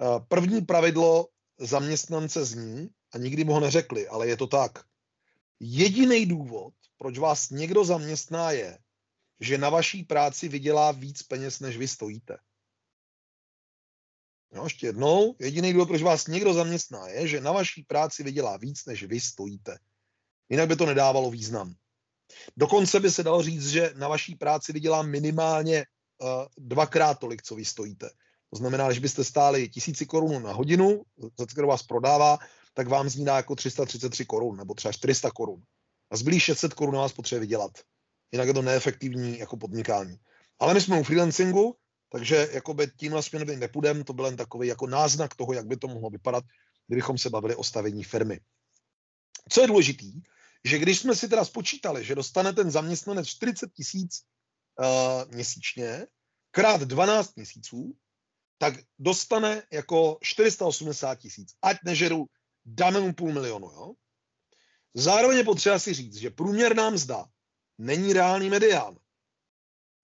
Eh, první pravidlo zaměstnance zní, a nikdy mu ho neřekli, ale je to tak. Jediný důvod, proč vás někdo zaměstná, je, že na vaší práci vydělá víc peněz, než vy stojíte. No, ještě jednou, jediný důvod, proč vás někdo zaměstná, je, že na vaší práci vydělá víc, než vy stojíte. Jinak by to nedávalo význam. Dokonce by se dalo říct, že na vaší práci vydělá minimálně uh, dvakrát tolik, co vy stojíte. To znamená, že byste stáli tisíci korun na hodinu, za kterou vás prodává, tak vám zní jako 333 korun nebo třeba 400 korun. A zbylých 600 korun vás potřebuje vydělat. Jinak je to neefektivní jako podnikání. Ale my jsme u freelancingu, takže jakoby tímhle směrem nepůjdeme, to byl jen takový jako náznak toho, jak by to mohlo vypadat, kdybychom se bavili o stavení firmy. Co je důležitý, že když jsme si teda spočítali, že dostane ten zaměstnanec 40 tisíc uh, měsíčně, krát 12 měsíců, tak dostane jako 480 tisíc. Ať nežeru, dáme mu půl milionu. Jo? Zároveň je potřeba si říct, že průměrná mzda není reálný medián.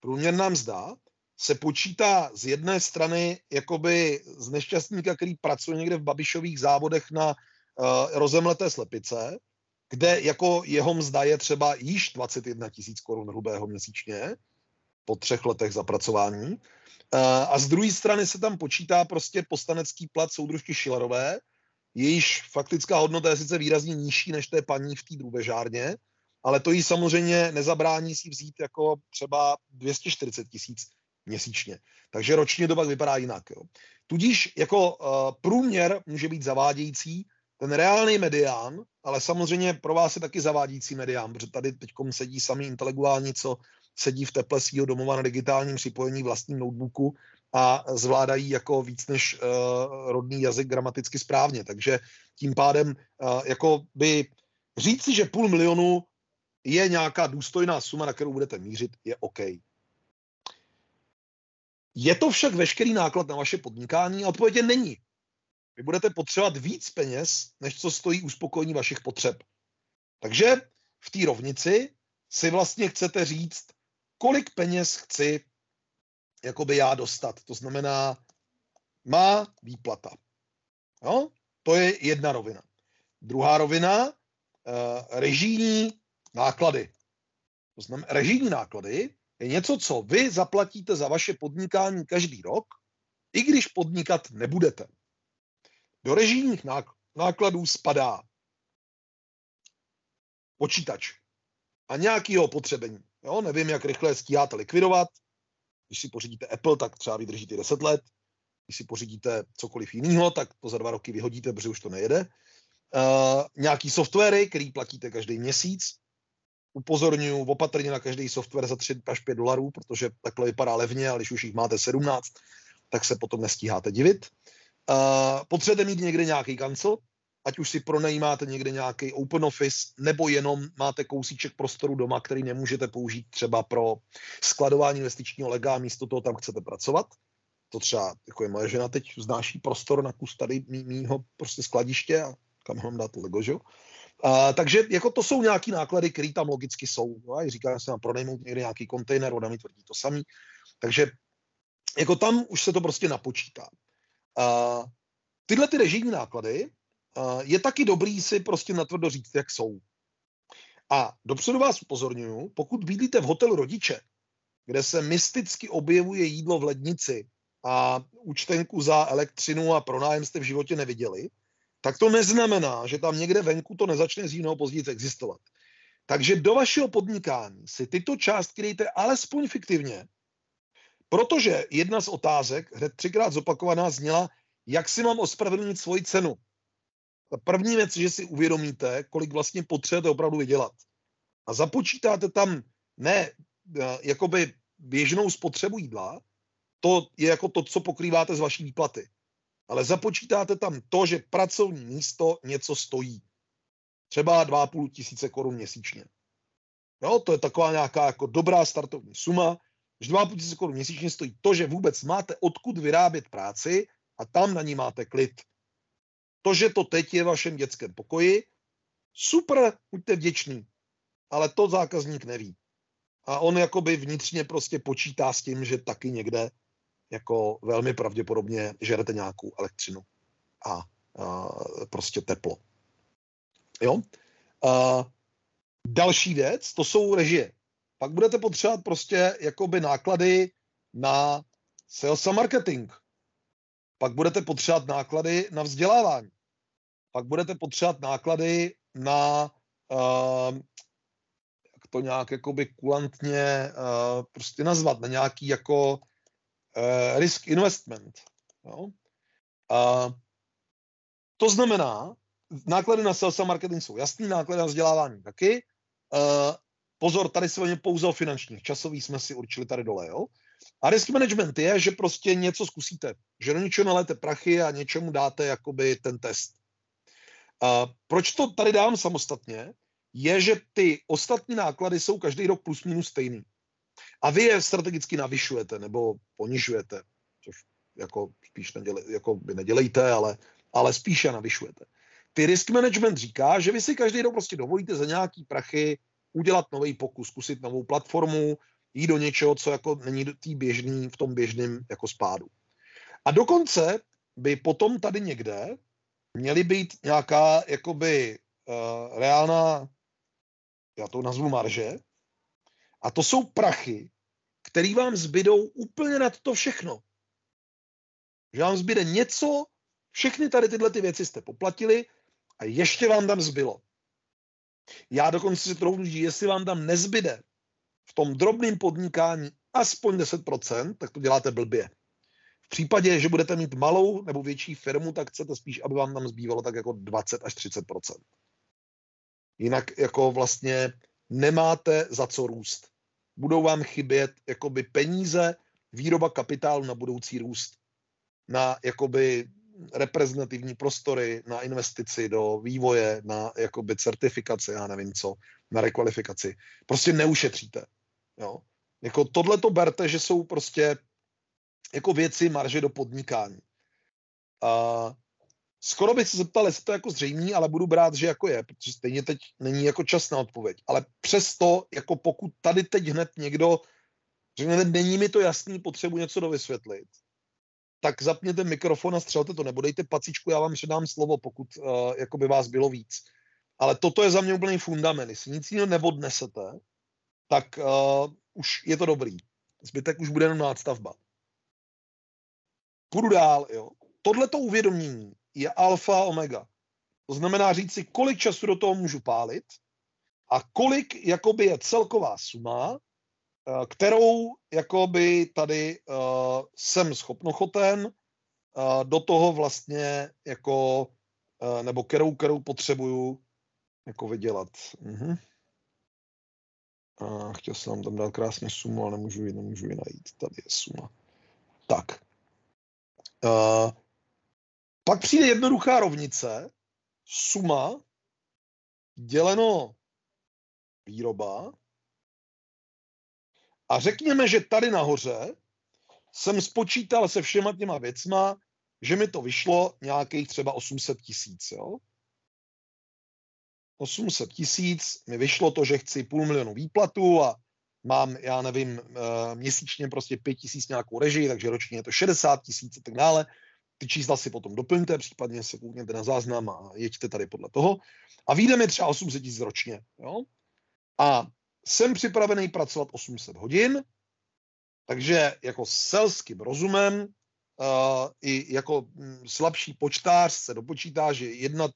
Průměrná mzda se počítá z jedné strany jakoby z nešťastníka, který pracuje někde v Babišových závodech na uh, rozemleté slepice, kde jako jeho mzda je třeba již 21 tisíc korun hrubého měsíčně po třech letech zapracování. Uh, a z druhé strany se tam počítá prostě postanecký plat soudružky Šilerové, jejíž faktická hodnota je sice výrazně nižší než té paní v té drůbežárně, ale to jí samozřejmě nezabrání si vzít jako třeba 240 tisíc měsíčně. Takže ročně to pak vypadá jinak. Jo. Tudíž jako uh, průměr může být zavádějící, ten reálný medián, ale samozřejmě pro vás je taky zavádějící medián, protože tady teď sedí sami intelektuální, co sedí v teple svého domova na digitálním připojení vlastním notebooku a zvládají jako víc než uh, rodný jazyk gramaticky správně. Takže tím pádem uh, jako by říci, že půl milionu je nějaká důstojná suma, na kterou budete mířit, je OK. Je to však veškerý náklad na vaše podnikání? A odpověď je není. Vy budete potřebovat víc peněz, než co stojí uspokojení vašich potřeb. Takže v té rovnici si vlastně chcete říct, kolik peněz chci jakoby já dostat. To znamená, má výplata. Jo? To je jedna rovina. Druhá rovina, uh, režijní náklady. To znamená, režijní náklady je něco, co vy zaplatíte za vaše podnikání každý rok, i když podnikat nebudete. Do režijních nákladů spadá počítač a nějakýho potřebení. Jo, nevím, jak rychle stíháte likvidovat. Když si pořídíte Apple, tak třeba vydržíte 10 let. Když si pořídíte cokoliv jiného, tak to za dva roky vyhodíte, protože už to nejede. Uh, nějaký softwary, který platíte každý měsíc, upozorňuji opatrně na každý software za 3 až 5 dolarů, protože takhle vypadá levně, ale když už jich máte 17, tak se potom nestíháte divit. Uh, potřebujete mít někde nějaký kancel, ať už si pronajímáte někde nějaký open office, nebo jenom máte kousíček prostoru doma, který nemůžete použít třeba pro skladování investičního lega, místo toho tam chcete pracovat. To třeba, jako je moje žena teď znáší prostor na kus tady mýho prostě skladiště a kam mám dát lego, že? Uh, takže jako to jsou nějaký náklady, které tam logicky jsou. No, a říká, se nám pronajmout někde nějaký kontejner, ona mi tvrdí to samý. Takže jako tam už se to prostě napočítá. Uh, tyhle ty režijní náklady je taky dobrý si prostě natvrdo říct, jak jsou. A dopředu vás upozorňuju, pokud bydlíte v hotelu rodiče, kde se mysticky objevuje jídlo v lednici a účtenku za elektřinu a pronájem jste v životě neviděli, tak to neznamená, že tam někde venku to nezačne z jiného později existovat. Takže do vašeho podnikání si tyto částky dejte alespoň fiktivně, protože jedna z otázek, hned třikrát zopakovaná, zněla, jak si mám ospravedlnit svoji cenu. Ta první věc, že si uvědomíte, kolik vlastně potřebujete opravdu vydělat. A započítáte tam ne eh, jakoby běžnou spotřebu jídla, to je jako to, co pokrýváte z vaší výplaty ale započítáte tam to, že pracovní místo něco stojí. Třeba 2,5 tisíce korun měsíčně. Jo, to je taková nějaká jako dobrá startovní suma, že 2,5 tisíce korun měsíčně stojí to, že vůbec máte odkud vyrábět práci a tam na ní máte klid. To, že to teď je v vašem dětském pokoji, super, buďte vděční, ale to zákazník neví. A on jakoby vnitřně prostě počítá s tím, že taky někde jako velmi pravděpodobně žerete nějakou elektřinu. A uh, prostě teplo. Jo? Uh, další věc, to jsou režie. Pak budete potřebovat prostě jakoby náklady na sales a marketing. Pak budete potřebovat náklady na vzdělávání. Pak budete potřebovat náklady na uh, jak to nějak jakoby kulantně uh, prostě nazvat, na nějaký jako uh, risk investment. Jo? Uh, to znamená, náklady na sales a marketing jsou jasný, náklady na vzdělávání taky. Uh, pozor, tady se pouze o finančních. Časový jsme si určili tady dole, jo. A risk management je, že prostě něco zkusíte. Že do něčeho naléte prachy a něčemu dáte jakoby ten test. Uh, proč to tady dám samostatně? Je, že ty ostatní náklady jsou každý rok plus minus stejný. A vy je strategicky navyšujete nebo ponižujete, což jako spíš neděle, jako by nedělejte, ale, ale spíše navyšujete. Ty risk management říká, že vy si každý rok prostě dovolíte za nějaký prachy udělat nový pokus, zkusit novou platformu, jít do něčeho, co jako není tý běžný, v tom běžném jako spádu. A dokonce by potom tady někde měly být nějaká jakoby uh, reálná, já to nazvu marže, a to jsou prachy, které vám zbydou úplně nad to všechno. Že vám zbyde něco, všechny tady tyhle ty věci jste poplatili a ještě vám tam zbylo. Já dokonce si trochu říct, jestli vám tam nezbyde v tom drobném podnikání aspoň 10%, tak to děláte blbě. V případě, že budete mít malou nebo větší firmu, tak chcete spíš, aby vám tam zbývalo tak jako 20 až 30%. Jinak jako vlastně nemáte za co růst. Budou vám chybět jakoby peníze, výroba kapitálu na budoucí růst, na jakoby reprezentativní prostory na investici do vývoje, na jakoby certifikaci, já nevím co, na rekvalifikaci. Prostě neušetříte. Jo? Jako tohle to berte, že jsou prostě jako věci marže do podnikání. A skoro bych se zeptal, jestli to je jako zřejmý, ale budu brát, že jako je, protože stejně teď není jako čas na odpověď. Ale přesto, jako pokud tady teď hned někdo řekne, není mi to jasný, potřebuji něco dovysvětlit, tak zapněte mikrofon a střelte to, nebo dejte pacičku, já vám předám slovo, pokud uh, jako by vás bylo víc. Ale toto je za mě úplný fundament. Jestli nic jiného neodnesete, tak uh, už je to dobrý. Zbytek už bude jenom nástavba. Půjdu dál, jo. Tohleto uvědomění je alfa omega. To znamená říct si, kolik času do toho můžu pálit a kolik jakoby je celková suma, Eh, kterou jakoby tady uh, jsem schopnochoten uh, do toho vlastně jako, uh, nebo kterou, kterou potřebuju jako vydělat. Uh-huh. A chtěl jsem vám tam dát krásně sumu, ale nemůžu ji, nemůžu ji najít. Tady je suma. Tak. Uh, pak přijde jednoduchá rovnice. Suma děleno výroba a řekněme, že tady nahoře jsem spočítal se všema těma věcma, že mi to vyšlo nějakých třeba 800 tisíc. Jo? 800 tisíc mi vyšlo to, že chci půl milionu výplatu a mám, já nevím, eh, měsíčně prostě 5 tisíc nějakou režii, takže ročně je to 60 tisíc a tak dále. Ty čísla si potom doplňte, případně se koukněte na záznam a jeďte tady podle toho. A vyjde mi třeba 800 tisíc ročně. Jo? A jsem připravený pracovat 800 hodin, takže jako selským rozumem uh, i jako mm, slabší počtář se dopočítá, že jedna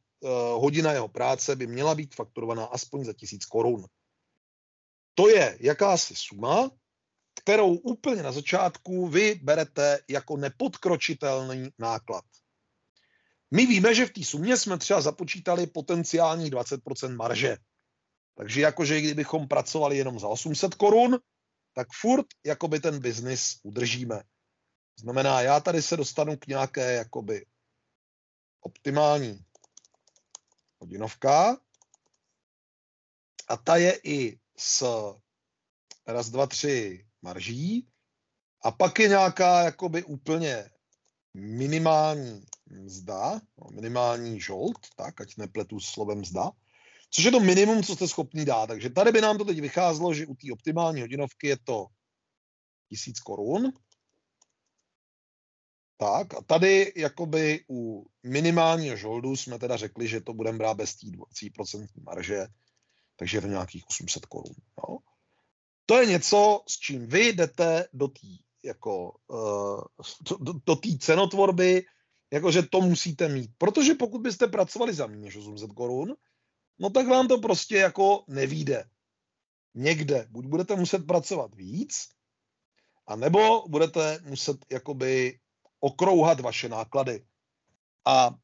hodina jeho práce by měla být fakturovaná aspoň za tisíc korun. To je jakási suma, kterou úplně na začátku vy berete jako nepodkročitelný náklad. My víme, že v té sumě jsme třeba započítali potenciální 20% marže. Takže jakože kdybychom pracovali jenom za 800 korun, tak furt jakoby ten biznis udržíme. Znamená, já tady se dostanu k nějaké jakoby optimální hodinovka a ta je i s raz, dva, tři marží a pak je nějaká jakoby úplně minimální mzda, no, minimální žolt, tak ať nepletu slovem mzda, což je to minimum, co jste schopný dát. Takže tady by nám to teď vycházelo, že u té optimální hodinovky je to 1000 korun. Tak a tady jakoby u minimálního žoldu jsme teda řekli, že to budeme brát bez té 20% marže, takže je to nějakých 800 korun. No. To je něco, s čím vy jdete do té jako, uh, do, do té cenotvorby, jakože to musíte mít. Protože pokud byste pracovali za méně než 800 korun, no tak vám to prostě jako nevíde. Někde. Buď budete muset pracovat víc, a nebo budete muset jakoby okrouhat vaše náklady. A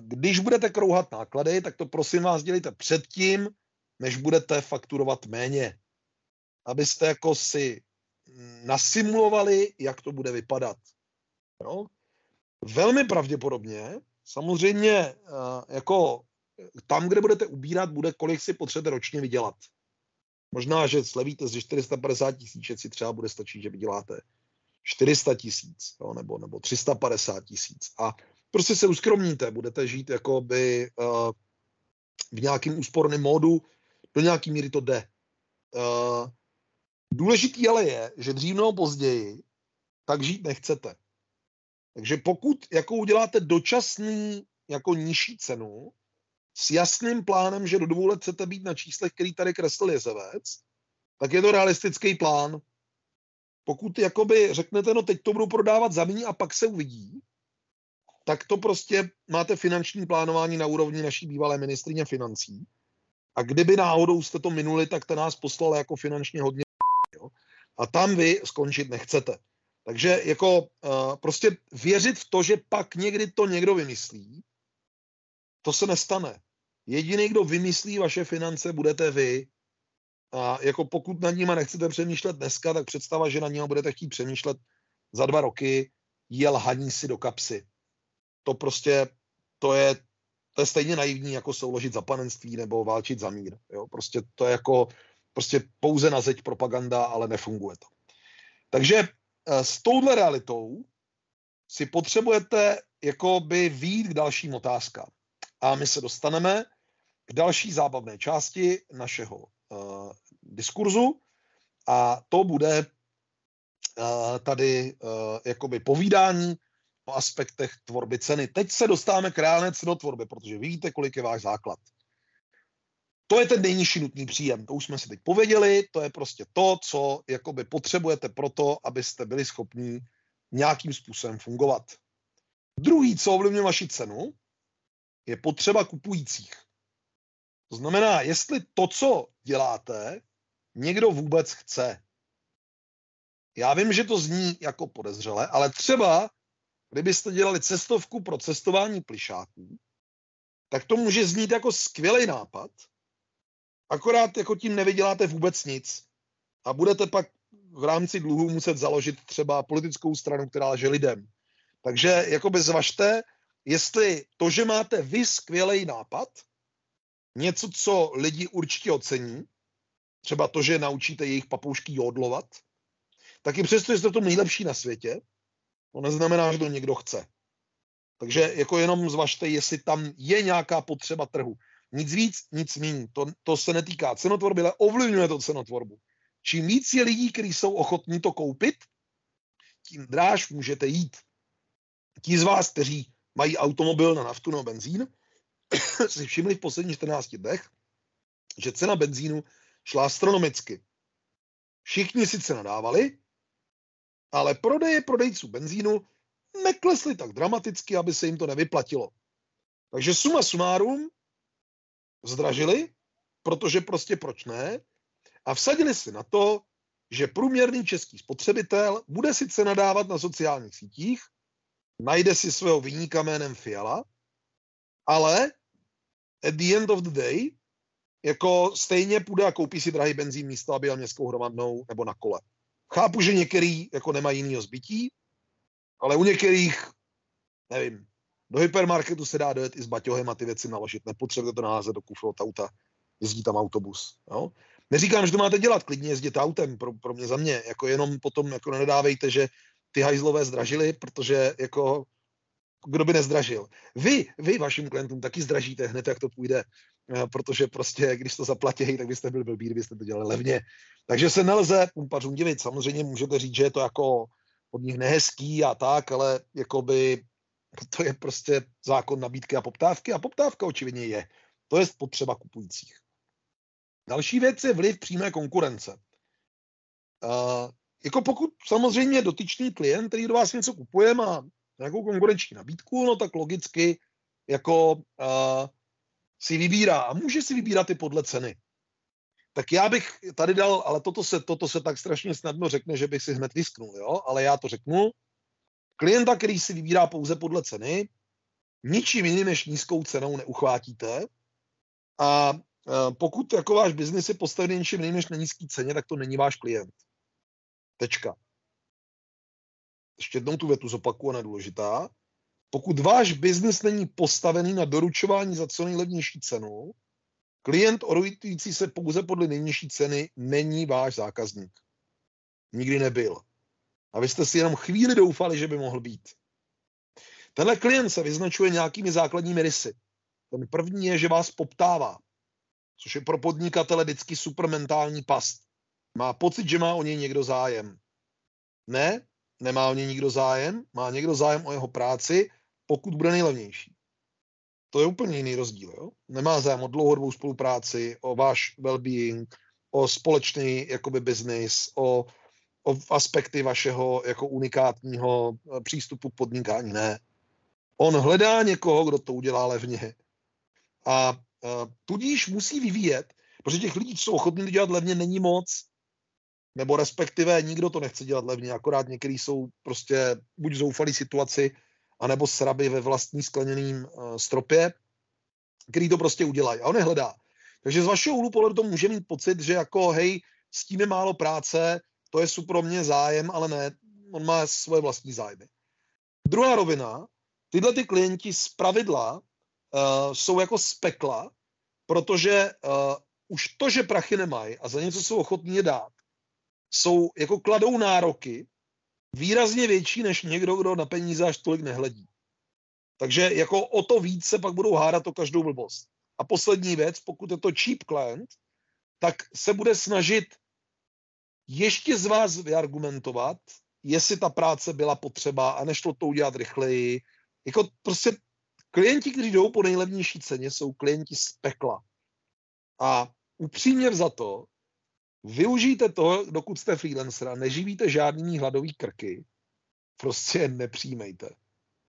když budete krouhat náklady, tak to prosím vás dělejte předtím, než budete fakturovat méně. Abyste jako si nasimulovali, jak to bude vypadat. Jo? Velmi pravděpodobně, samozřejmě jako tam, kde budete ubírat, bude, kolik si potřebujete ročně vydělat. Možná, že slevíte ze 450 tisíc, si třeba bude stačit, že vyděláte 400 tisíc nebo, nebo 350 tisíc. A prostě se uskromníte, budete žít jako by uh, v nějakém úsporném módu, do nějaký míry to jde. Uh, důležitý ale je, že dřív nebo později tak žít nechcete. Takže pokud jako uděláte dočasný jako nižší cenu, s jasným plánem, že do dvou let chcete být na číslech, který tady kreslil Jezevec, tak je to realistický plán. Pokud jakoby řeknete, no teď to budu prodávat za méně a pak se uvidí, tak to prostě máte finanční plánování na úrovni naší bývalé ministrině financí. A kdyby náhodou jste to minuli, tak to nás poslal jako finančně hodně. Jo? A tam vy skončit nechcete. Takže jako uh, prostě věřit v to, že pak někdy to někdo vymyslí, to se nestane. Jediný, kdo vymyslí vaše finance, budete vy. A jako pokud nad nima nechcete přemýšlet dneska, tak představa, že na nima budete chtít přemýšlet za dva roky, je lhaní si do kapsy. To prostě, to je, to je stejně naivní, jako souložit za panenství nebo válčit za mír. Jo? Prostě to je jako, prostě pouze na zeď propaganda, ale nefunguje to. Takže eh, s touhle realitou si potřebujete jako by výjít k dalším otázkám. A my se dostaneme k další zábavné části našeho uh, diskurzu a to bude uh, tady uh, jakoby povídání o aspektech tvorby ceny. Teď se dostáváme k reálné cenotvorbě, protože vy víte, kolik je váš základ. To je ten nejnižší nutný příjem, to už jsme si teď pověděli, to je prostě to, co jakoby potřebujete pro to, abyste byli schopni nějakým způsobem fungovat. Druhý, co ovlivňuje vaši cenu, je potřeba kupujících. To znamená, jestli to, co děláte, někdo vůbec chce. Já vím, že to zní jako podezřele, ale třeba, kdybyste dělali cestovku pro cestování plišáků, tak to může znít jako skvělý nápad, akorát jako tím nevyděláte vůbec nic. A budete pak v rámci dluhu muset založit třeba politickou stranu, která leže lidem. Takže jakoby zvažte, jestli to, že máte vy skvělý nápad, něco, co lidi určitě ocení, třeba to, že naučíte jejich papoušky jodlovat, tak i přesto, že jste to nejlepší na světě, to neznamená, že to někdo chce. Takže jako jenom zvažte, jestli tam je nějaká potřeba trhu. Nic víc, nic méně. To, to se netýká cenotvorby, ale ovlivňuje to cenotvorbu. Čím víc je lidí, kteří jsou ochotní to koupit, tím dráž můžete jít. Ti z vás, kteří mají automobil na naftu nebo benzín, (coughs) si všimli v posledních 14 dnech, že cena benzínu šla astronomicky. Všichni sice nadávali, ale prodeje prodejců benzínu neklesly tak dramaticky, aby se jim to nevyplatilo. Takže suma sumárum zdražili, protože prostě proč ne, a vsadili si na to, že průměrný český spotřebitel bude sice nadávat na sociálních sítích, najde si svého vyníka jménem Fiala, ale at the end of the day jako stejně půjde a koupí si drahý benzín místo, aby jel městskou hromadnou nebo na kole. Chápu, že některý jako nemají jinýho zbytí, ale u některých, nevím, do hypermarketu se dá dojet i s baťohem a ty věci naložit. Nepotřebujete to naházet do kufru od auta, jezdí tam autobus. Jo? Neříkám, že to máte dělat, klidně jezdit autem, pro, pro mě za mě, jako jenom potom jako nedávejte, že ty hajzlové zdražili, protože jako kdo by nezdražil. Vy, vy vašim klientům taky zdražíte hned, jak to půjde, protože prostě, když to zaplatí, tak byste byli blbí, kdybyste to dělali levně. Takže se nelze pumpařům divit. Samozřejmě můžete říct, že je to jako od nich nehezký a tak, ale jakoby to je prostě zákon nabídky a poptávky a poptávka očividně je. To je potřeba kupujících. Další věc je vliv přímé konkurence. Uh, jako pokud samozřejmě dotyčný klient, který do vás něco kupuje, má nějakou konkurenční nabídku, no tak logicky jako uh, si vybírá a může si vybírat i podle ceny. Tak já bych tady dal, ale toto se, toto se tak strašně snadno řekne, že bych si hned vysknul, jo? ale já to řeknu. Klienta, který si vybírá pouze podle ceny, ničím jiným než nízkou cenou neuchvátíte a pokud jako váš biznis je postavený něčím jiným než na nízký ceně, tak to není váš klient. Tečka. Ještě jednou tu větu zopakuju, ona je důležitá. Pokud váš biznis není postavený na doručování za co nejlevnější cenu, klient orientující se pouze podle nejnižší ceny není váš zákazník. Nikdy nebyl. A vy jste si jenom chvíli doufali, že by mohl být. Tenhle klient se vyznačuje nějakými základními rysy. Ten první je, že vás poptává, což je pro podnikatele vždycky supermentální past. Má pocit, že má o něj někdo zájem. Ne, nemá o něj nikdo zájem, má někdo zájem o jeho práci, pokud bude nejlevnější. To je úplně jiný rozdíl. Jo? Nemá zájem o dlouhodobou spolupráci, o váš well-being, o společný jakoby business, o, o aspekty vašeho jako unikátního eh, přístupu k podnikání. Ne. On hledá někoho, kdo to udělá levně. A, a tudíž musí vyvíjet, protože těch lidí, co jsou ochotní dělat levně, není moc nebo respektive nikdo to nechce dělat levně, akorát některý jsou prostě buď v zoufalý situaci, anebo sraby ve vlastní skleněným uh, stropě, který to prostě udělají. A on je hledá. Takže z vašeho úhlu pohledu to může mít pocit, že jako hej, s tím je málo práce, to je super mě zájem, ale ne, on má svoje vlastní zájmy. Druhá rovina, tyhle ty klienti z pravidla uh, jsou jako spekla, protože uh, už to, že prachy nemají a za něco jsou ochotní je dát, jsou, jako kladou nároky výrazně větší než někdo, kdo na peníze až tolik nehledí. Takže jako o to víc se pak budou hádat o každou blbost. A poslední věc, pokud je to cheap client, tak se bude snažit ještě z vás vyargumentovat, jestli ta práce byla potřeba a nešlo to udělat rychleji. Jako prostě klienti, kteří jdou po nejlevnější ceně, jsou klienti z pekla. A upřímně za to, Využijte to, dokud jste freelancer a neživíte žádný hladový krky, prostě nepřijmejte.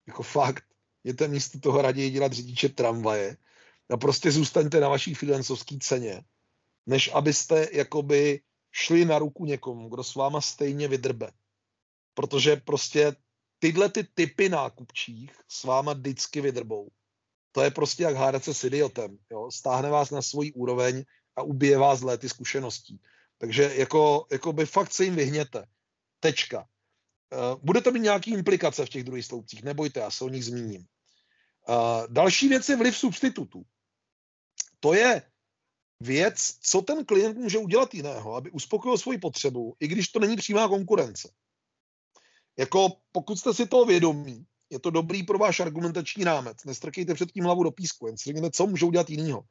Jako fakt, jděte místo toho raději dělat řidiče tramvaje a prostě zůstaňte na vaší freelancovské ceně, než abyste jakoby šli na ruku někomu, kdo s váma stejně vydrbe. Protože prostě tyhle ty typy nákupčích s váma vždycky vydrbou. To je prostě jak hádat se s idiotem. Jo? Stáhne vás na svůj úroveň a ubije vás z léty zkušeností. Takže jako, jako by fakt se jim vyhněte. Tečka. Uh, bude to mít nějaký implikace v těch druhých sloupcích, nebojte, já se o nich zmíním. Uh, další věc je vliv substitutů. To je věc, co ten klient může udělat jiného, aby uspokojil svoji potřebu, i když to není přímá konkurence. Jako pokud jste si toho vědomí, je to dobrý pro váš argumentační rámec. Nestrkejte před tím hlavu do písku, jen si řekněte, co můžou udělat jinýho.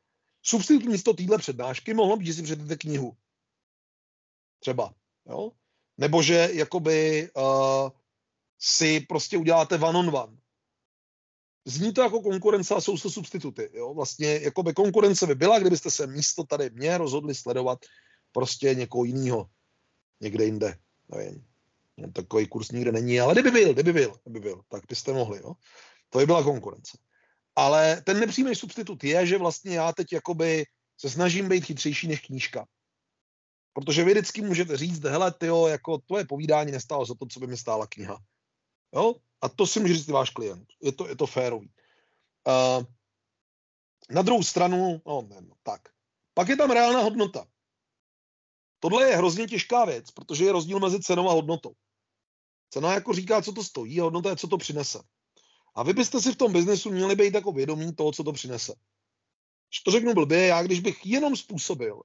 Substitut místo téhle přednášky mohlo být, že si přečtete knihu třeba. Jo? Nebo že jakoby uh, si prostě uděláte one on one. Zní to jako konkurence a jsou to substituty. Jo? Vlastně jakoby konkurence by byla, kdybyste se místo tady mě rozhodli sledovat prostě někoho jiného. Někde jinde. Nevím. No, takový kurz nikde není, ale kdyby byl, kdyby byl, kdyby byl, tak byste mohli. Jo? To by byla konkurence. Ale ten nepřímý substitut je, že vlastně já teď jakoby se snažím být chytřejší než knížka. Protože vy vždycky můžete říct, hele, tyjo, jako tvoje povídání nestálo za to, co by mi stála kniha. Jo? A to si může říct váš klient. Je to, je to férový. Uh, na druhou stranu, no, ne, no, tak. Pak je tam reálná hodnota. Tohle je hrozně těžká věc, protože je rozdíl mezi cenou a hodnotou. Cena jako říká, co to stojí, a hodnota je, co to přinese. A vy byste si v tom biznesu měli být jako vědomí toho, co to přinese. Když to řeknu blbě, já když bych jenom způsobil,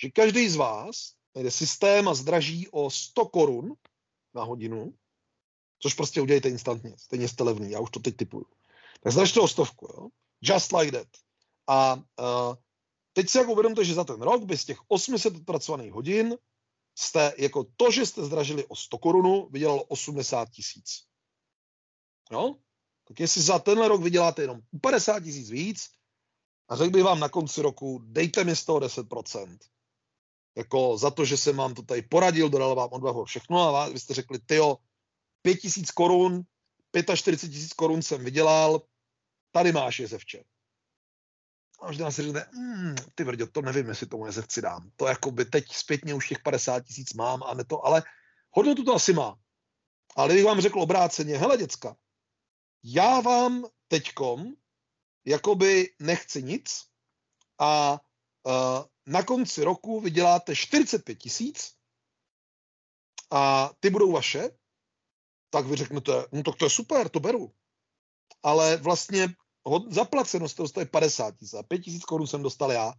že každý z vás najde systém a zdraží o 100 korun na hodinu, což prostě udělejte instantně, stejně jste levný, já už to teď typuju. Tak zdražte o stovku, jo? Just like that. A uh, teď si jako uvědomte, že za ten rok by z těch 800 odpracovaných hodin jste, jako to, že jste zdražili o 100 korun, vydělalo 80 tisíc. No, tak jestli za tenhle rok vyděláte jenom 50 tisíc víc, a řekl bych vám na konci roku, dejte mi z toho 10%. Jako za to, že jsem vám to tady poradil, dodal vám odvahu všechno a vy jste řekli, tyjo, 5 tisíc korun, 45 tisíc korun jsem vydělal, tady máš jezevče. A možná si řekne, mm, ty vrdě, to nevím, jestli tomu jezevci dám. To jako by teď zpětně už těch 50 tisíc mám a ne to, ale hodnotu to asi má. Ale kdybych vám řekl obráceně, hele děcka, já vám teďkom jakoby nechci nic a uh, na konci roku vyděláte 45 tisíc a ty budou vaše, tak vy řeknete, no tak to je super, to beru. Ale vlastně zaplaceno jste dostali 50 tisíc a 5 tisíc korun jsem dostal já,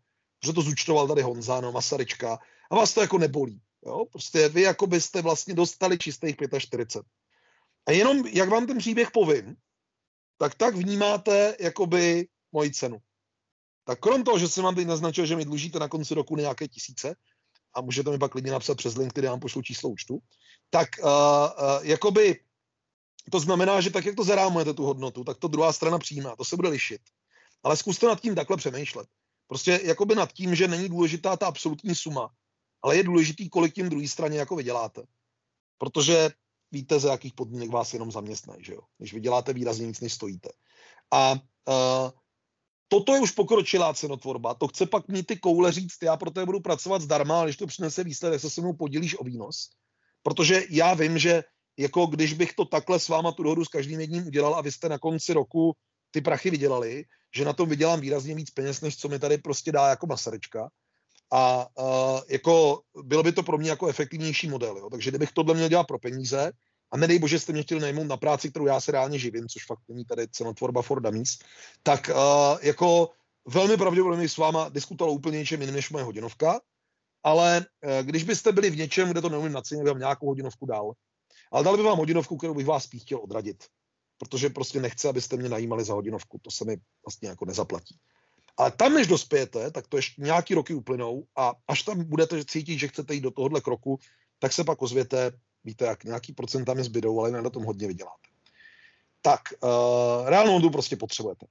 že to zúčtoval tady Honza, no Masaryčka a vás to jako nebolí. Jo? Prostě vy jako byste vlastně dostali čistých 45. A jenom, jak vám ten příběh povím, tak tak vnímáte jakoby moji cenu. Tak krom toho, že jsem vám teď naznačil, že mi dlužíte na konci roku nějaké tisíce, a můžete mi pak klidně napsat přes link, který vám pošlu číslo účtu, tak uh, uh, jakoby to znamená, že tak, jak to zarámujete tu hodnotu, tak to druhá strana přijímá. To se bude lišit. Ale zkuste nad tím takhle přemýšlet. Prostě jakoby nad tím, že není důležitá ta absolutní suma, ale je důležitý, kolik tím druhé straně jako vyděláte. Protože víte, za jakých podmínek vás jenom zaměstnají, že jo? Když vyděláte výrazně víc, než stojíte. A uh, toto je už pokročilá cenotvorba. To chce pak mít ty koule říct, já pro to budu pracovat zdarma, ale když to přinese výsledek, se se mnou podílíš o výnos. Protože já vím, že jako když bych to takhle s váma tu dohodu s každým jedním udělal a vy jste na konci roku ty prachy vydělali, že na tom vydělám výrazně víc peněz, než co mi tady prostě dá jako Masarečka. A uh, jako bylo by to pro mě jako efektivnější model. Jo? Takže kdybych tohle měl dělat pro peníze, a nedej bože jste mě chtěli najmout na práci, kterou já se reálně živím, což fakt není tady cenotvorba for dummies, tak uh, jako velmi pravděpodobně s váma diskutoval úplně něčem jiným než moje hodinovka, ale uh, když byste byli v něčem, kde to neumím nacenit, vám nějakou hodinovku dal. Ale dal bych vám hodinovku, kterou bych vás spíš chtěl odradit. Protože prostě nechci, abyste mě najímali za hodinovku. To se mi vlastně jako nezaplatí. Ale tam, než dospějete, tak to ještě nějaký roky uplynou a až tam budete cítit, že chcete jít do tohohle kroku, tak se pak ozvěte, víte, jak nějaký procenta mi zbydou, ale na tom hodně vyděláte. Tak, uh, reálnou hodnotu prostě potřebujete.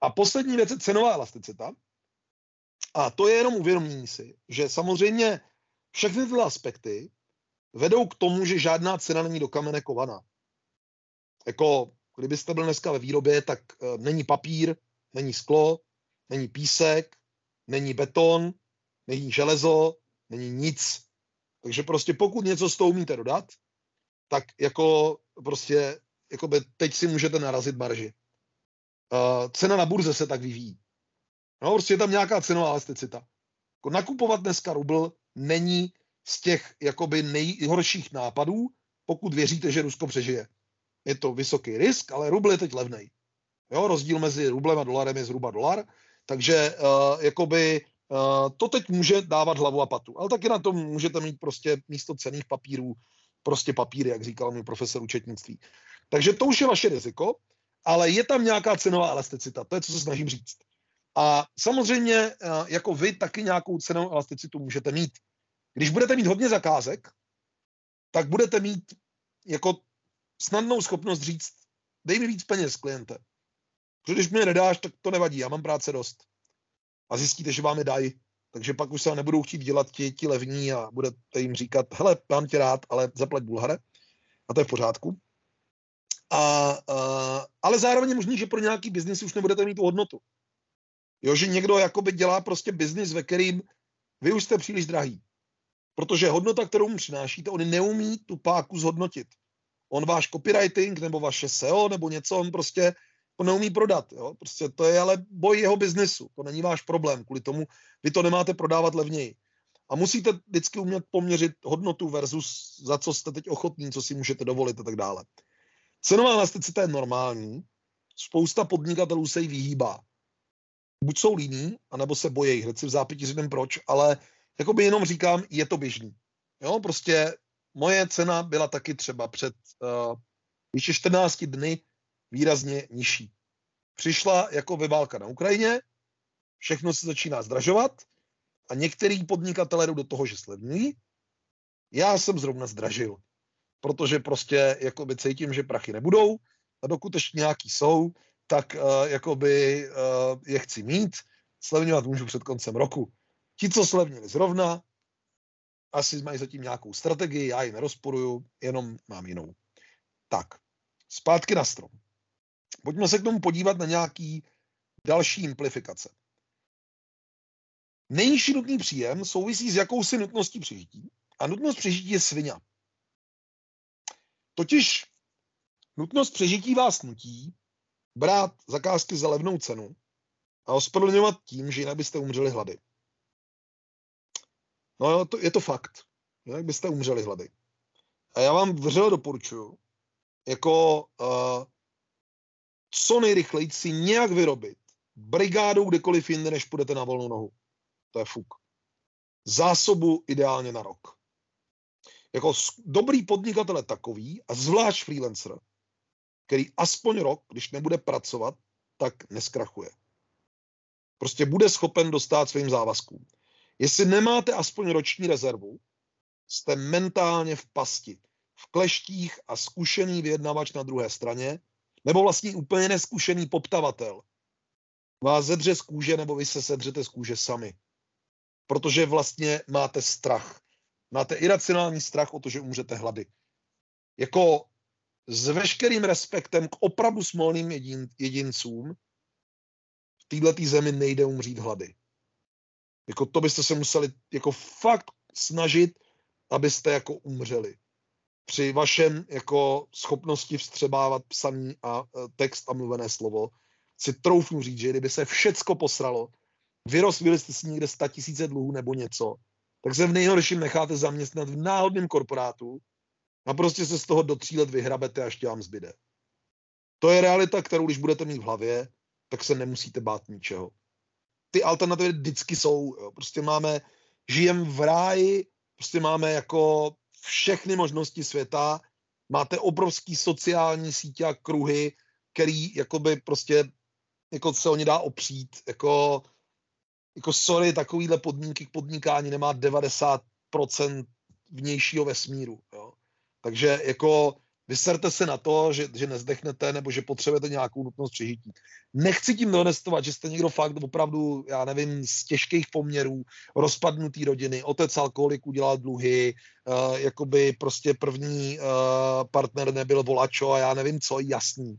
A poslední věc je cenová elasticita. A to je jenom uvědomění si, že samozřejmě všechny tyhle aspekty vedou k tomu, že žádná cena není do kamene kovaná. Jako, kdybyste byl dneska ve výrobě, tak uh, není papír, není sklo, není písek, není beton, není železo, není nic. Takže prostě pokud něco z toho umíte dodat, tak jako prostě jako by teď si můžete narazit marži. Uh, cena na burze se tak vyvíjí. No, prostě je tam nějaká cenová elasticita. Jako nakupovat dneska rubl není z těch jakoby nejhorších nápadů, pokud věříte, že Rusko přežije. Je to vysoký risk, ale rubl je teď levný. Jo, rozdíl mezi rublem a dolarem je zhruba dolar, takže uh, jakoby to teď může dávat hlavu a patu. Ale taky na tom můžete mít prostě místo cených papírů prostě papíry, jak říkal mi profesor účetnictví. Takže to už je vaše riziko, ale je tam nějaká cenová elasticita, to je, co se snažím říct. A samozřejmě uh, jako vy taky nějakou cenovou elasticitu můžete mít. Když budete mít hodně zakázek, tak budete mít jako snadnou schopnost říct, dej mi víc peněz, kliente. Protože když mě nedáš, tak to nevadí, já mám práce dost. A zjistíte, že vám je dají. Takže pak už se nebudou chtít dělat ti, ti levní a budete jim říkat, hele, mám tě rád, ale zaplať Bulhare. A to je v pořádku. A, a, ale zároveň je možný, že pro nějaký biznis už nebudete mít tu hodnotu. Jo, že někdo jakoby dělá prostě biznis, ve kterým vy už jste příliš drahý. Protože hodnota, kterou mu přinášíte, on neumí tu páku zhodnotit. On váš copywriting nebo vaše SEO nebo něco, on prostě to neumí prodat. Jo? Prostě to je ale boj jeho biznesu. To není váš problém. Kvůli tomu vy to nemáte prodávat levněji. A musíte vždycky umět poměřit hodnotu versus za co jste teď ochotní, co si můžete dovolit a tak dále. Cenová elasticita je normální. Spousta podnikatelů se jí vyhýbá. Buď jsou líní, anebo se bojí. Hned si v zápěti říkám proč, ale jakoby jenom říkám, je to běžný. Jo, prostě moje cena byla taky třeba před uh, ještě 14 dny výrazně nižší. Přišla jako ve válka na Ukrajině, všechno se začíná zdražovat a některý podnikatelé jdou do toho, že slevňují Já jsem zrovna zdražil, protože prostě jakoby cítím, že prachy nebudou a dokud ještě nějaký jsou, tak uh, jakoby uh, je chci mít. Slevňovat můžu před koncem roku. Ti, co slevnili zrovna, asi mají zatím nějakou strategii, já ji nerozporuju, jenom mám jinou. Tak, zpátky na strom. Pojďme se k tomu podívat na nějaký další implifikace. Nejnižší nutný příjem souvisí s jakousi nutností přežití a nutnost přežití je svině. Totiž nutnost přežití vás nutí brát zakázky za levnou cenu a ospravedlňovat tím, že jinak byste umřeli hlady. No to, je to fakt. Jinak byste umřeli hlady. A já vám vřele doporučuji, jako uh, co nejrychleji si nějak vyrobit brigádou kdekoliv jinde, než půjdete na volnou nohu. To je fuk. Zásobu ideálně na rok. Jako dobrý podnikatel takový, a zvlášť freelancer, který aspoň rok, když nebude pracovat, tak neskrachuje. Prostě bude schopen dostat svým závazkům. Jestli nemáte aspoň roční rezervu, jste mentálně v pasti, v kleštích a zkušený vyjednavač na druhé straně, nebo vlastně úplně neskušený poptavatel. Vás zedře z kůže, nebo vy se sedřete z kůže sami. Protože vlastně máte strach. Máte iracionální strach o to, že umřete hlady. Jako s veškerým respektem k opravdu smolným jedin, jedincům v této zemi nejde umřít hlady. Jako to byste se museli jako fakt snažit, abyste jako umřeli. Při vašem jako schopnosti vstřebávat psaný a e, text a mluvené slovo si troufnu říct, že kdyby se všecko posralo, vyrostli jste si někde 100 tisíce dluhů nebo něco, tak se v nejhorším necháte zaměstnat v náhodném korporátu a prostě se z toho do tří let vyhrabete a ještě vám zbyde. To je realita, kterou když budete mít v hlavě, tak se nemusíte bát ničeho ty alternativy vždycky jsou. Jo. Prostě máme, žijem v ráji, prostě máme jako všechny možnosti světa, máte obrovský sociální sítě a kruhy, který jakoby prostě jako se o ně dá opřít, jako, jako sorry, takovýhle podmínky k podnikání nemá 90% vnějšího vesmíru, jo. Takže jako Vyserte se na to, že, že nezdechnete nebo že potřebujete nějakou nutnost přežití. Nechci tím donestovat, že jste někdo fakt opravdu, já nevím, z těžkých poměrů, rozpadnutý rodiny, otec alkoholik udělal dluhy, uh, jakoby prostě první uh, partner nebyl volačo a já nevím co, jasný.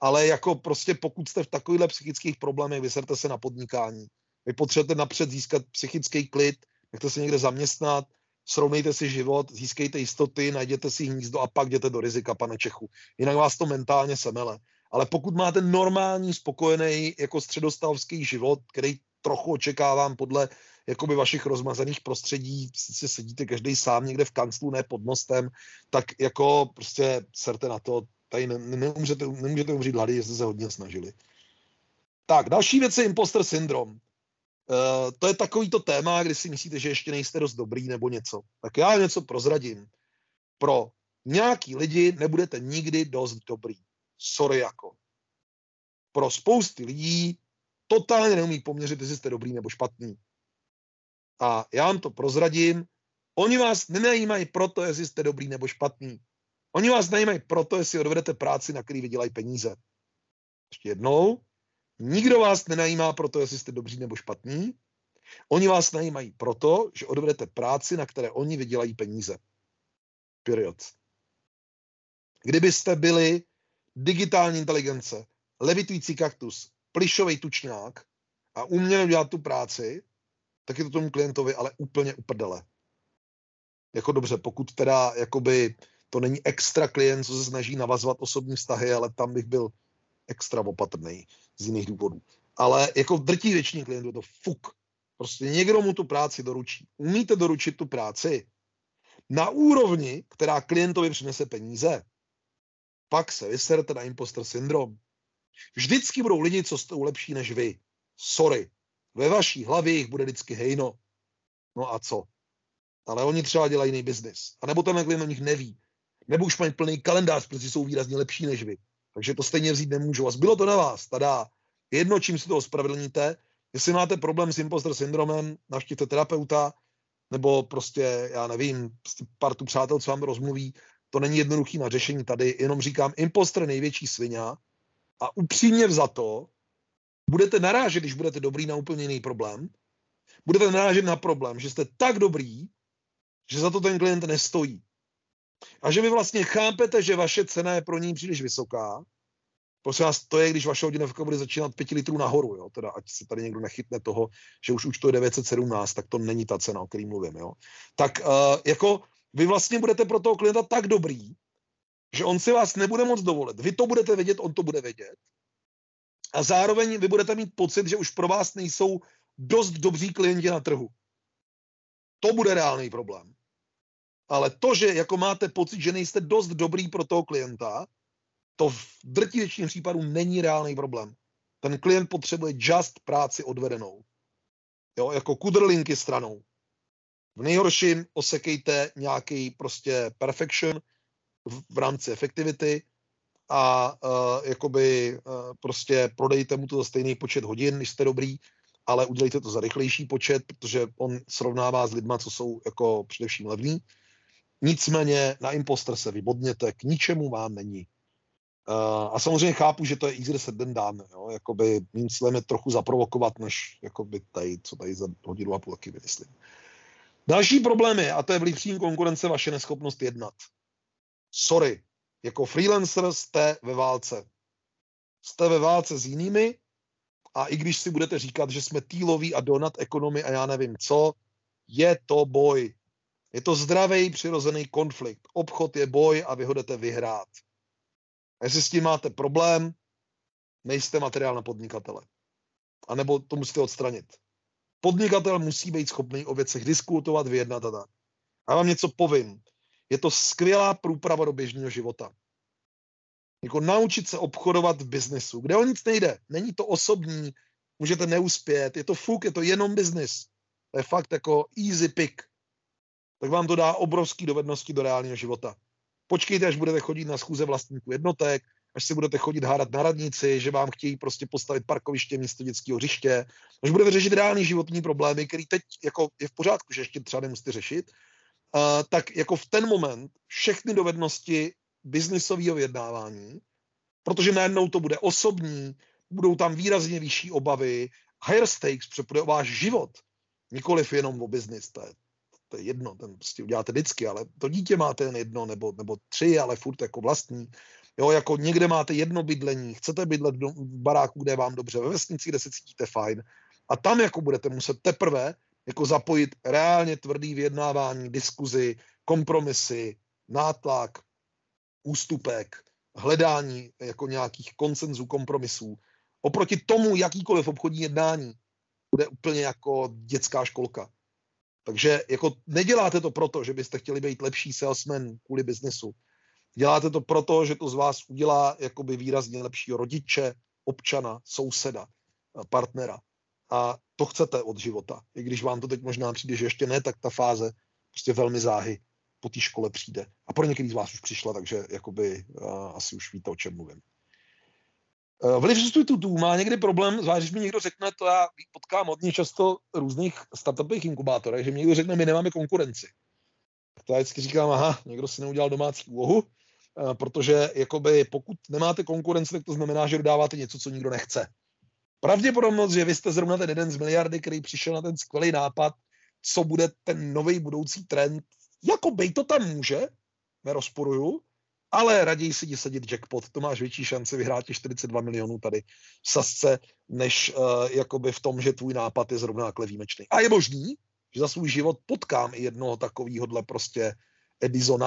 Ale jako prostě pokud jste v takovýchhle psychických problémech, vyserte se na podnikání. Vy potřebujete napřed získat psychický klid, nechte se někde zaměstnat, srovnejte si život, získejte jistoty, najděte si hnízdo a pak jděte do rizika, pane Čechu. Jinak vás to mentálně semele. Ale pokud máte normální, spokojený jako středostavský život, který trochu očekávám podle jakoby vašich rozmazaných prostředí, si sedíte každý sám někde v kanclu, ne pod mostem, tak jako prostě serte na to, tady ne, nemůžete, nemůžete umřít hlady, jestli se hodně snažili. Tak, další věc je imposter syndrom. Uh, to je takový to téma, kdy si myslíte, že ještě nejste dost dobrý nebo něco. Tak já něco prozradím. Pro nějaký lidi nebudete nikdy dost dobrý. Sorry jako. Pro spousty lidí totálně neumí poměřit, jestli jste dobrý nebo špatný. A já vám to prozradím. Oni vás nenajímají proto, jestli jste dobrý nebo špatný. Oni vás najímají proto, jestli odvedete práci, na který vydělají peníze. Ještě jednou, Nikdo vás nenajímá proto, jestli jste dobří nebo špatní. Oni vás najímají proto, že odvedete práci, na které oni vydělají peníze. Period. Kdybyste byli digitální inteligence, levitující kaktus, plišový tučňák a uměli dělat tu práci, tak je to tomu klientovi ale úplně uprdele. Jako dobře, pokud teda jakoby to není extra klient, co se snaží navazovat osobní vztahy, ale tam bych byl extra opatrný z jiných důvodů. Ale jako drtí většině klientů to fuk. Prostě někdo mu tu práci doručí. Umíte doručit tu práci na úrovni, která klientovi přinese peníze, pak se vyserte na imposter syndrom. Vždycky budou lidi, co jsou lepší než vy. Sorry. Ve vaší hlavě jich bude vždycky hejno. No a co? Ale oni třeba dělají jiný biznis. A nebo ten klient o nich neví. Nebo už mají plný kalendář, protože jsou výrazně lepší než vy. Takže to stejně vzít nemůžu. A zbylo to na vás, tada. Jedno, čím si to ospravedlníte, jestli máte problém s imposter syndromem, navštivte terapeuta, nebo prostě, já nevím, prostě partu přátel, co vám rozmluví, to není jednoduchý na řešení tady, jenom říkám, imposter největší svině a upřímně za to budete narážet, když budete dobrý na úplně jiný problém, budete narážet na problém, že jste tak dobrý, že za to ten klient nestojí. A že vy vlastně chápete, že vaše cena je pro ní příliš vysoká. Prosím vás, to je, když vaše hodinovka bude začínat 5 litrů nahoru, jo? Teda, ať se tady někdo nechytne toho, že už už to je 917, tak to není ta cena, o který mluvím. Jo? Tak uh, jako vy vlastně budete pro toho klienta tak dobrý, že on si vás nebude moc dovolit. Vy to budete vědět, on to bude vědět. A zároveň vy budete mít pocit, že už pro vás nejsou dost dobří klienti na trhu. To bude reálný problém. Ale to, že jako máte pocit, že nejste dost dobrý pro toho klienta, to v drtí většině případů není reálný problém. Ten klient potřebuje just práci odvedenou. Jo, jako kudrlinky stranou. V nejhorším osekejte nějaký prostě perfection v, v rámci efektivity a uh, jakoby uh, prostě prodejte mu to za stejný počet hodin, když jste dobrý, ale udělejte to za rychlejší počet, protože on srovnává s lidma, co jsou jako především levní. Nicméně na imposter se vybodněte, k ničemu vám není. Uh, a samozřejmě chápu, že to je easier said done. Jo? Jakoby mým cílem je trochu zaprovokovat, než jakoby tady, co tady za hodinu a půl taky vymyslím. Další problém je, a to je vlivším konkurence, vaše neschopnost jednat. Sorry, jako freelancer jste ve válce. Jste ve válce s jinými a i když si budete říkat, že jsme týloví a donat ekonomy a já nevím co, je to boj. Je to zdravý, přirozený konflikt. Obchod je boj a vy ho jdete vyhrát. A jestli s tím máte problém, nejste materiál na podnikatele. A nebo to musíte odstranit. Podnikatel musí být schopný o věcech diskutovat, vyjednat a tak. A vám něco povím. Je to skvělá průprava do běžného života. Jako naučit se obchodovat v biznesu, kde o nic nejde. Není to osobní, můžete neuspět, je to fuk, je to jenom biznis. To je fakt jako easy pick. Tak vám to dá obrovské dovednosti do reálného života. Počkejte, až budete chodit na schůze vlastníků jednotek, až si budete chodit hádat na radnici, že vám chtějí prostě postavit parkoviště místo dětského hřiště, až budete řešit reální životní problémy, který teď jako je v pořádku, že ještě třeba nemusíte řešit, uh, tak jako v ten moment všechny dovednosti biznisového vyjednávání, protože najednou to bude osobní, budou tam výrazně vyšší obavy, higher stakes o váš život, nikoliv jenom o biznis, to je, to je jedno, ten prostě uděláte vždycky, ale to dítě máte jen jedno nebo, nebo tři, ale furt jako vlastní. Jo, jako někde máte jedno bydlení, chcete bydlet v baráku, kde je vám dobře, ve vesnici, kde se cítíte fajn. A tam jako budete muset teprve jako zapojit reálně tvrdý vyjednávání, diskuzi, kompromisy, nátlak, ústupek, hledání jako nějakých konsenzů, kompromisů. Oproti tomu jakýkoliv obchodní jednání bude úplně jako dětská školka. Takže jako neděláte to proto, že byste chtěli být lepší salesman kvůli biznesu. Děláte to proto, že to z vás udělá jakoby výrazně lepšího rodiče, občana, souseda, partnera. A to chcete od života. I když vám to teď možná přijde, že ještě ne, tak ta fáze prostě velmi záhy po té škole přijde. A pro některý z vás už přišla, takže jakoby uh, asi už víte, o čem mluvím. Uh, vliv substitutů má někdy problém, zvlášť když mi někdo řekne, to já potkám hodně často různých startupových inkubátorech, že mi někdo řekne, my nemáme konkurenci. Tak já vždycky říkám, aha, někdo si neudělal domácí úlohu, uh, protože jakoby pokud nemáte konkurenci, tak to znamená, že dodáváte něco, co nikdo nechce. Pravděpodobnost, že vy jste zrovna ten jeden z miliardy, který přišel na ten skvělý nápad, co bude ten nový budoucí trend, jako bej to tam může, nerozporuju, ale raději si jdi sadit jackpot, to máš větší šanci vyhrát 42 milionů tady v sasce, než uh, jakoby v tom, že tvůj nápad je zrovna takhle výjimečný. A je možný, že za svůj život potkám i jednoho takovýhodle prostě Edisona,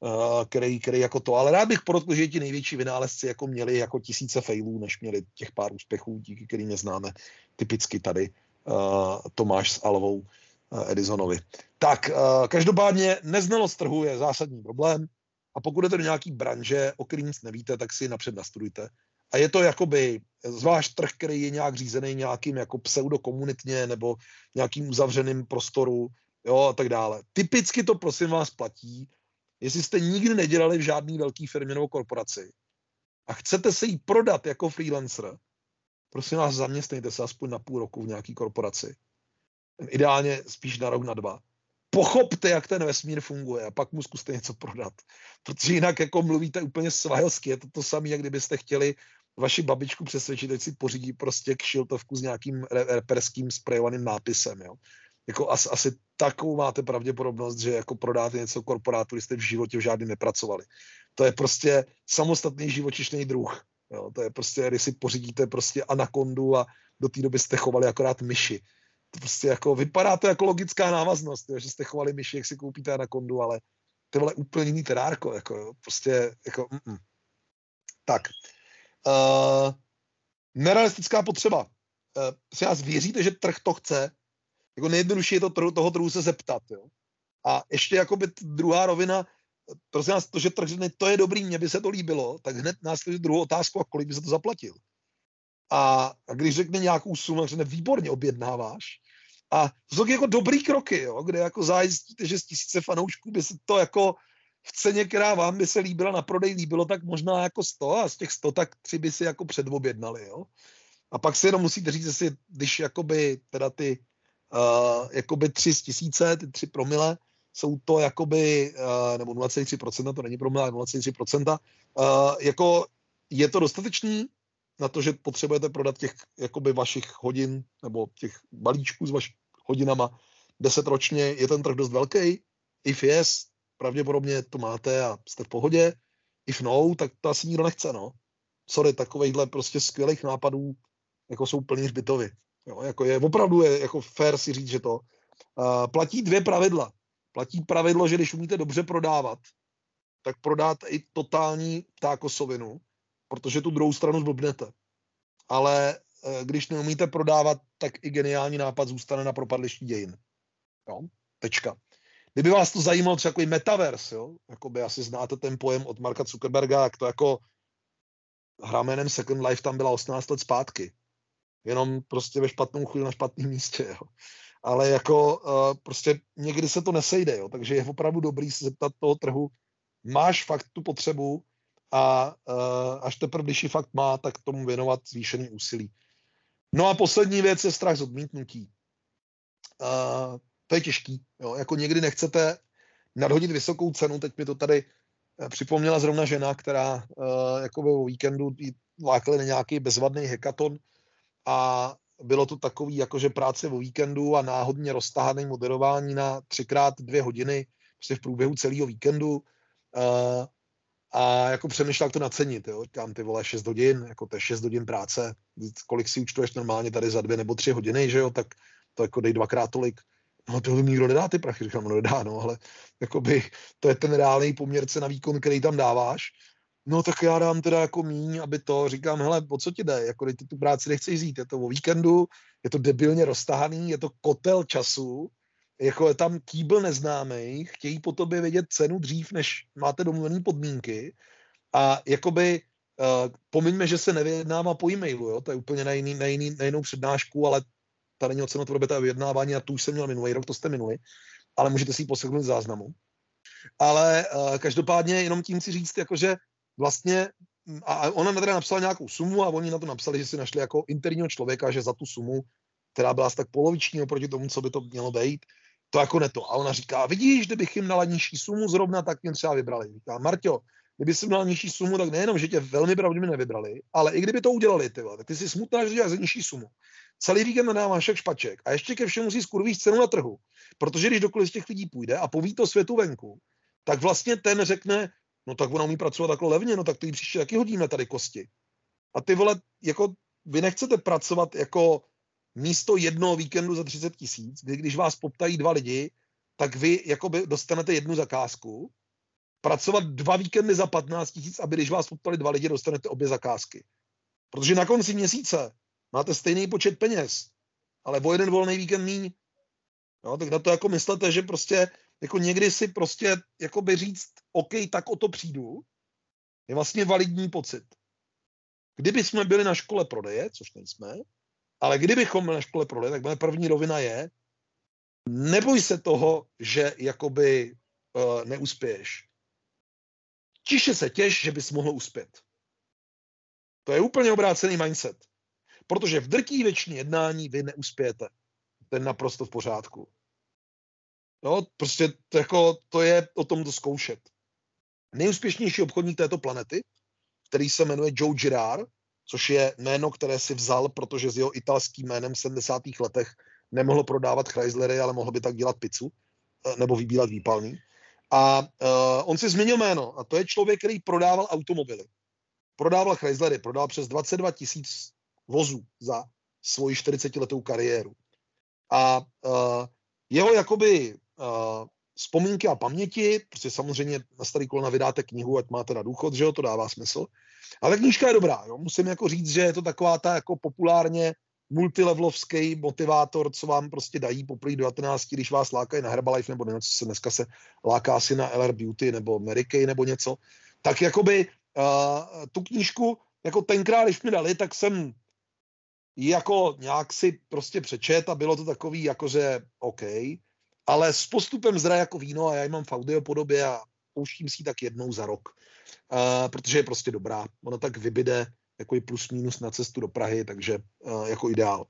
uh, který, který jako to, ale rád bych podotkl, že ti největší vynálezci jako měli jako tisíce failů, než měli těch pár úspěchů, díky kterým je známe typicky tady uh, Tomáš s Alvou Eh, Edisonovi. Tak, eh, každopádně neznalost trhu je zásadní problém a pokud jdete do nějaký branže, o kterým nic nevíte, tak si napřed nastudujte. A je to jakoby zvlášť trh, který je nějak řízený nějakým jako pseudokomunitně nebo nějakým uzavřeným prostoru, jo, a tak dále. Typicky to prosím vás platí, jestli jste nikdy nedělali v žádný velký firmě nebo korporaci a chcete se jí prodat jako freelancer, prosím vás, zaměstnejte se aspoň na půl roku v nějaký korporaci ideálně spíš na rok, na dva. Pochopte, jak ten vesmír funguje a pak mu zkuste něco prodat. Protože jinak jako mluvíte úplně svahelsky, je to to samé, jak kdybyste chtěli vaši babičku přesvědčit, ať si pořídí prostě kšiltovku s nějakým reperským sprejovaným nápisem. Jo. Jako asi, asi takovou máte pravděpodobnost, že jako prodáte něco korporátu, jste v životě v žádným nepracovali. To je prostě samostatný živočišný druh. Jo. To je prostě, když si pořídíte prostě anakondu a do té doby jste chovali akorát myši. Prostě jako, vypadá to jako logická návaznost, jo, že jste chovali myši, jak si koupíte anakondu, ale to je úplně jiný terárko, jako jo. prostě jako, mm-mm. tak, Uh, nerealistická potřeba. Uh, si vás věříte, že trh to chce? Jako nejjednodušší je to trhu, toho trhu se zeptat. Jo? A ještě jakoby druhá rovina, prosím vás, to, že trh řekne, to je dobrý, mně by se to líbilo, tak hned následuje druhou otázku, a kolik by se to zaplatil. A, a když řekne nějakou sumu, řekne, výborně objednáváš. A to jsou jako dobrý kroky, jo, kde jako zajistíte, že z tisíce fanoušků by se to jako v ceně, která vám by se líbila na prodej, líbilo tak možná jako 100 a z těch 100 tak tři by si jako předobjednali, jo. A pak si jenom musíte říct, jestli, když jakoby teda ty uh, jakoby tři z tisíce, ty tři promile, jsou to jakoby, uh, nebo 0,3%, to není promile, 0,3%, uh, jako je to dostatečný na to, že potřebujete prodat těch jakoby vašich hodin, nebo těch balíčků s vašimi hodinama 10 ročně, je ten trh dost velký? If yes, pravděpodobně to máte a jste v pohodě. If no, tak to asi nikdo nechce, no. Sorry, takovejhle prostě skvělých nápadů jako jsou plný zbytovy. Jo, jako je, opravdu je jako fair si říct, že to. Uh, platí dvě pravidla. Platí pravidlo, že když umíte dobře prodávat, tak prodáte i totální ptákosovinu, protože tu druhou stranu zblbnete. Ale když neumíte prodávat, tak i geniální nápad zůstane na propadlišti dějin. Jo? Tečka. Kdyby vás to zajímalo třeba jako metaverse, jo? Jakoby asi znáte ten pojem od Marka Zuckerberga, jak to jako hra jménem Second Life tam byla 18 let zpátky. Jenom prostě ve špatnou chvíli na špatném místě, jo. Ale jako uh, prostě někdy se to nesejde, jo. Takže je opravdu dobrý se zeptat toho trhu, máš fakt tu potřebu a uh, až teprve, když ji fakt má, tak tomu věnovat zvýšený úsilí. No a poslední věc je strach z odmítnutí. Uh, to je těžký. Jo? Jako někdy nechcete nadhodit vysokou cenu, teď mi to tady eh, připomněla zrovna žena, která uh, jako ve víkendu lákali na nějaký bezvadný hekaton a bylo to takový, jakože práce o víkendu a náhodně roztahaný moderování na třikrát dvě hodiny prostě v průběhu celého víkendu uh, a jako přemýšlel, jak to nacenit, jo. Říkám, ty vole, 6 hodin, jako to je 6 hodin práce, kolik si účtuješ normálně tady za dvě nebo tři hodiny, že jo, tak to jako dej dvakrát tolik. No to mi nikdo nedá ty prachy, říkám, no nedá, no, ale jakoby to je ten reálný poměrce na výkon, který tam dáváš, no tak já dám teda jako míň, aby to, říkám, hele, o co ti jde, jako ty tu práci nechceš jít, je to o víkendu, je to debilně roztahaný, je to kotel času, jako je tam kýbl neznámý, chtějí po tobě vědět cenu dřív, než máte domluvené podmínky a jakoby uh, pomiňme, že se nevyjednává po e-mailu, jo? to je úplně na, jiný, na, jiný, na jinou přednášku, ale ta není o cenotvorbě, ta vyjednávání a tu už jsem měl minulý rok, to jste minuli, ale můžete si ji poslechnout záznamu. Ale uh, každopádně jenom tím si říct, jakože vlastně a ona teda napsala nějakou sumu a oni na to napsali, že si našli jako interního člověka, že za tu sumu, která byla tak poloviční oproti tomu, co by to mělo být, to jako neto. A ona říká, vidíš, kdybych jim dala nižší sumu zrovna, tak mě třeba vybrali. Říká, Marťo, kdyby si dal nižší sumu, tak nejenom, že tě velmi pravděpodobně nevybrali, ale i kdyby to udělali, ty, tak ty si smutná, že děláš za nižší sumu celý víkend nadává však špaček a ještě ke všemu si skurvíš cenu na trhu, protože když dokoliv z těch lidí půjde a poví to světu venku, tak vlastně ten řekne, no tak ona umí pracovat takhle levně, no tak ty příště taky hodíme tady kosti. A ty vole, jako vy nechcete pracovat jako místo jednoho víkendu za 30 tisíc, kdy když vás poptají dva lidi, tak vy jakoby dostanete jednu zakázku, pracovat dva víkendy za 15 tisíc, aby když vás poptali dva lidi, dostanete obě zakázky. Protože na konci měsíce máte stejný počet peněz, ale o jeden volný víkend míň. No, tak na to jako myslete, že prostě jako někdy si prostě jako by říct, OK, tak o to přijdu, je vlastně validní pocit. Kdyby jsme byli na škole prodeje, což nejsme, ale kdybychom na škole prodeje, tak moje první rovina je, neboj se toho, že jakoby uh, neuspěješ. Tiše se těš, že bys mohl uspět. To je úplně obrácený mindset. Protože v drtí většině jednání vy neuspějete. To je naprosto v pořádku. No, prostě to, jako, to je o tom to zkoušet. Nejúspěšnější obchodník této planety, který se jmenuje Joe Girard, což je jméno, které si vzal, protože s jeho italským jménem v 70. letech nemohl prodávat Chryslery, ale mohl by tak dělat pizzu eh, nebo vybírat výpalný. A uh, on si změnil jméno a to je člověk, který prodával automobily. Prodával Chryslery, prodal přes 22 tisíc vozů za svoji 40-letou kariéru. A uh, jeho jakoby uh, vzpomínky a paměti, prostě samozřejmě na starý kolona vydáte knihu, ať máte na důchod, že jo, to dává smysl. Ale knížka je dobrá, jo. musím jako říct, že je to taková ta jako populárně multilevelovský motivátor, co vám prostě dají po 19, když vás lákají na Herbalife nebo něco, co se dneska se láká si na LR Beauty nebo Mary Kay nebo něco, tak jakoby uh, tu knížku jako tenkrát, když mi dali, tak jsem jako nějak si prostě přečet a bylo to takový jakože OK, ale s postupem zra jako víno a já ji mám v audio podobě a pouštím si ji tak jednou za rok, uh, protože je prostě dobrá. Ono tak vybide jako i plus minus na cestu do Prahy, takže uh, jako ideál.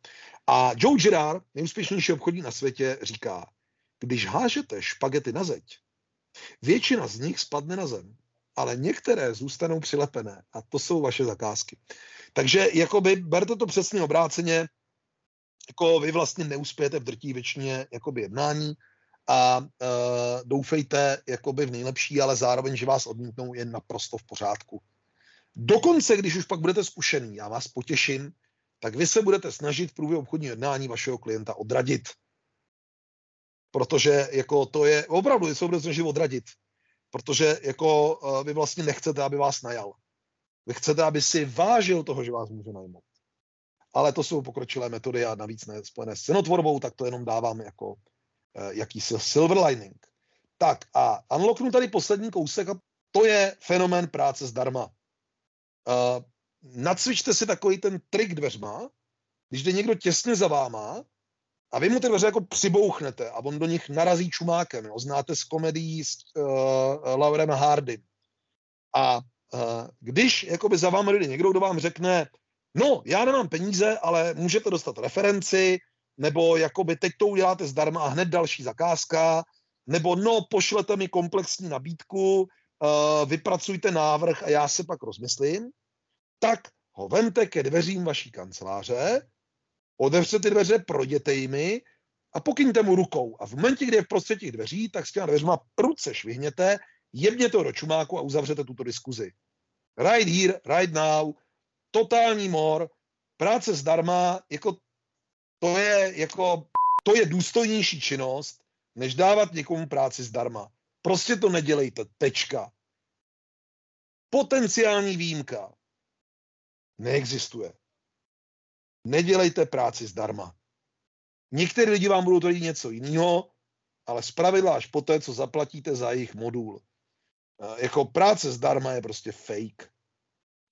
A Joe Girard, nejúspěšnější obchodník na světě, říká, když hážete špagety na zeď, většina z nich spadne na zem, ale některé zůstanou přilepené a to jsou vaše zakázky. Takže jakoby berte to přesně obráceně, jako vy vlastně neuspějete v drtí většině jednání a uh, doufejte jakoby v nejlepší, ale zároveň, že vás odmítnou, je naprosto v pořádku. Dokonce, když už pak budete zkušený, já vás potěším, tak vy se budete snažit v průběhu obchodního jednání vašeho klienta odradit. Protože jako to je, opravdu se budete snažit odradit. Protože jako uh, vy vlastně nechcete, aby vás najal. Vy chcete, aby si vážil toho, že vás může najmout. Ale to jsou pokročilé metody a navíc ne spojené s cenotvorbou, tak to jenom dávám jako jakýsi silver lining. Tak a unlocknu tady poslední kousek a to je fenomén práce zdarma. Uh, nacvičte si takový ten trik dveřma, když jde někdo těsně za váma a vy mu ty dveře jako přibouchnete a on do nich narazí čumákem. Jo. Znáte z komedií s uh, Laurem Hardym. A uh, když jakoby za vámi jde někdo, kdo vám řekne, no, já nemám peníze, ale můžete dostat referenci, nebo jakoby teď to uděláte zdarma a hned další zakázka, nebo no, pošlete mi komplexní nabídku, uh, vypracujte návrh a já se pak rozmyslím, tak ho vemte ke dveřím vaší kanceláře, otevřete ty dveře, projděte jimi a pokyňte mu rukou. A v momentě, kdy je v prostředí těch dveří, tak s těma dveřma pruce švihněte, jebněte to do čumáku a uzavřete tuto diskuzi. Right here, right now, totální mor, práce zdarma, jako to je jako, to je důstojnější činnost, než dávat někomu práci zdarma. Prostě to nedělejte, tečka. Potenciální výjimka neexistuje. Nedělejte práci zdarma. Některý lidi vám budou tvrdit něco jiného, ale zpravidla až poté, co zaplatíte za jejich modul. Jako práce zdarma je prostě fake.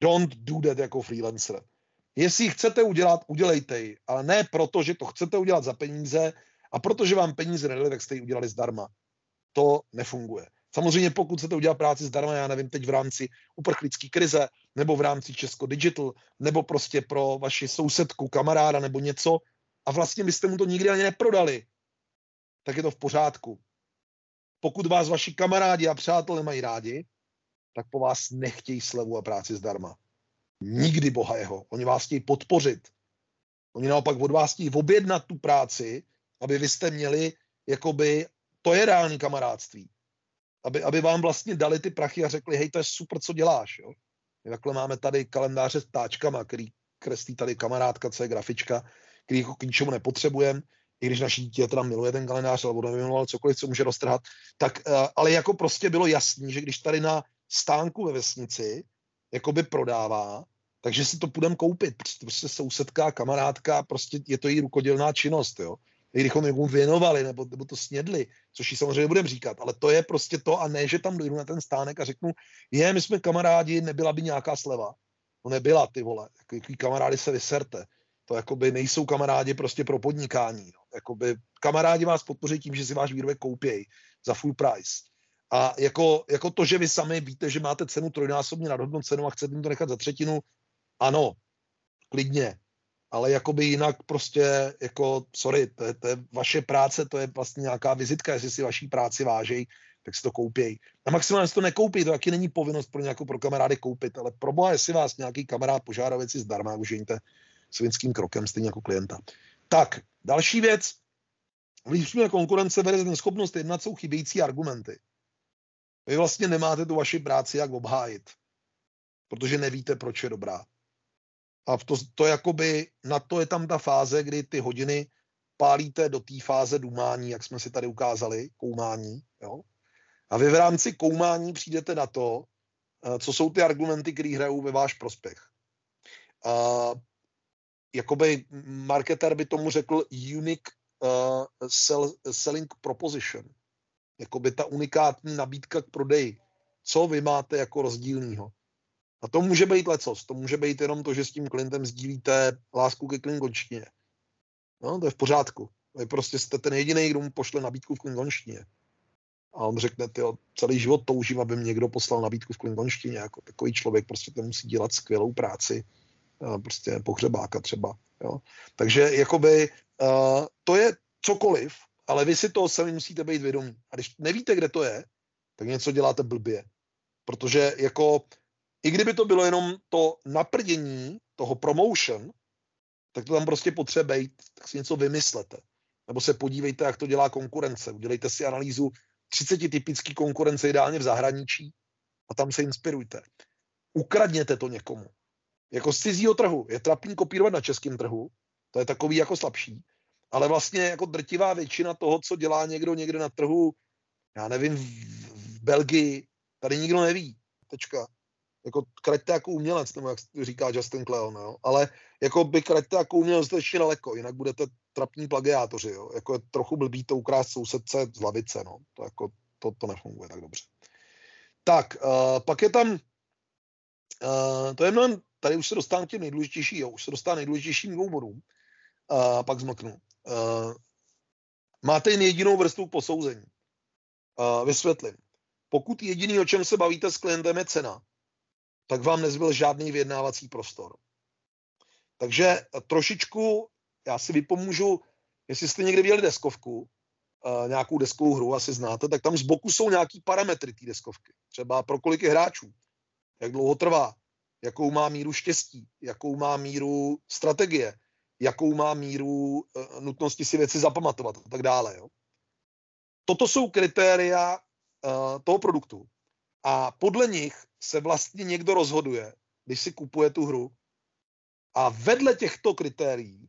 Don't do that jako freelancer. Jestli chcete udělat, udělejte ji, ale ne proto, že to chcete udělat za peníze a protože vám peníze nedali, tak jste ji udělali zdarma to nefunguje. Samozřejmě pokud chcete udělat práci zdarma, já nevím, teď v rámci uprchlické krize, nebo v rámci Česko Digital, nebo prostě pro vaši sousedku, kamaráda nebo něco, a vlastně byste mu to nikdy ani neprodali, tak je to v pořádku. Pokud vás vaši kamarádi a přátelé mají rádi, tak po vás nechtějí slevu a práci zdarma. Nikdy boha jeho. Oni vás chtějí podpořit. Oni naopak od vás chtějí objednat tu práci, aby vy jste měli jakoby to je reální kamarádství. Aby, aby vám vlastně dali ty prachy a řekli, hej, to je super, co děláš. Jo? My takhle máme tady kalendáře s táčkama, který kreslí tady kamarádka, co je grafička, který jako k ničemu nepotřebujeme, i když naše dítě teda miluje ten kalendář, alebo nevymiloval cokoliv, co může roztrhat, tak, uh, ale jako prostě bylo jasný, že když tady na stánku ve vesnici jakoby prodává, takže si to půjdeme koupit, prostě sousedka, kamarádka, prostě je to její rukodělná činnost, jo kdybychom někomu věnovali nebo, nebo to snědli, což ji samozřejmě budeme říkat, ale to je prostě to a ne, že tam dojdu na ten stánek a řeknu, je, my jsme kamarádi, nebyla by nějaká sleva. No nebyla, ty vole, jako, jaký kamarádi se vyserte. To jakoby nejsou kamarádi prostě pro podnikání. No. Jakoby kamarádi vás podpoří tím, že si váš výrobek koupějí za full price. A jako, jako to, že vy sami víte, že máte cenu trojnásobně nadhodnou cenu a chcete jim to nechat za třetinu, ano, klidně, ale jakoby jinak prostě, jako, sorry, to je, to je vaše práce, to je vlastně nějaká vizitka, jestli si vaší práci vážejí, tak si to koupěj. A maximálně si to nekoupí, to taky není povinnost pro nějakou pro kamarády koupit, ale pro boha, jestli vás nějaký kamarád požádá věci zdarma, užiňte svinským krokem, stejně jako klienta. Tak, další věc. Vnitřní konkurence vede ten schopnost jednat jsou chybějící argumenty. Vy vlastně nemáte tu vaši práci jak obhájit, protože nevíte, proč je dobrá. A to, to jakoby, na to je tam ta fáze, kdy ty hodiny pálíte do té fáze dumání, jak jsme si tady ukázali, koumání. Jo? A vy v rámci koumání přijdete na to, eh, co jsou ty argumenty, které hrajou ve váš prospěch. A jakoby marketer by tomu řekl unique uh, sell, selling proposition. Jakoby ta unikátní nabídka k prodeji. Co vy máte jako rozdílného? A to může být lecos. To může být jenom to, že s tím klientem sdílíte lásku ke klingonštině. No, to je v pořádku. Vy prostě jste ten jediný, kdo mu pošle nabídku v klingonštině. A on řekne, ty celý život toužím, aby mi někdo poslal nabídku v klingonštině. Jako takový člověk prostě ten musí dělat skvělou práci. Prostě pohřebáka třeba. Jo. Takže jakoby uh, to je cokoliv, ale vy si toho sami musíte být vědomí. A když nevíte, kde to je, tak něco děláte blbě. Protože jako i kdyby to bylo jenom to naprdění toho promotion, tak to tam prostě potřeba být, tak si něco vymyslete. Nebo se podívejte, jak to dělá konkurence. Udělejte si analýzu 30 typický konkurence ideálně v zahraničí a tam se inspirujte. Ukradněte to někomu. Jako z cizího trhu. Je trapný kopírovat na českém trhu, to je takový jako slabší, ale vlastně jako drtivá většina toho, co dělá někdo někde na trhu, já nevím, v, v Belgii, tady nikdo neví. Tečka jako kraťte jako umělec, nebo jak říká Justin Cleon, jo? ale jako by kraťte jako umělec ještě daleko, jinak budete trapní plagiátoři, jo? jako je trochu blbý to ukrást sousedce z lavice, no? to, jako, to, to nefunguje tak dobře. Tak, uh, pak je tam, uh, to je mnohem, tady už se dostávám k těm nejdůležitějším, jo, už se dostávám nejdůležitějším dvou bodům, uh, pak zmlknu. Uh, máte jen jedinou vrstvu posouzení. Uh, vysvětlím. Pokud jediný, o čem se bavíte s klientem, je cena, tak vám nezbyl žádný vyjednávací prostor. Takže trošičku já si vypomůžu, jestli jste někdy viděli deskovku, uh, nějakou deskovou hru, asi znáte, tak tam z boku jsou nějaký parametry té deskovky. Třeba pro kolik je hráčů, jak dlouho trvá, jakou má míru štěstí, jakou má míru strategie, jakou má míru uh, nutnosti si věci zapamatovat a tak dále. Jo. Toto jsou kritéria toho produktu. A podle nich se vlastně někdo rozhoduje, když si kupuje tu hru. A vedle těchto kritérií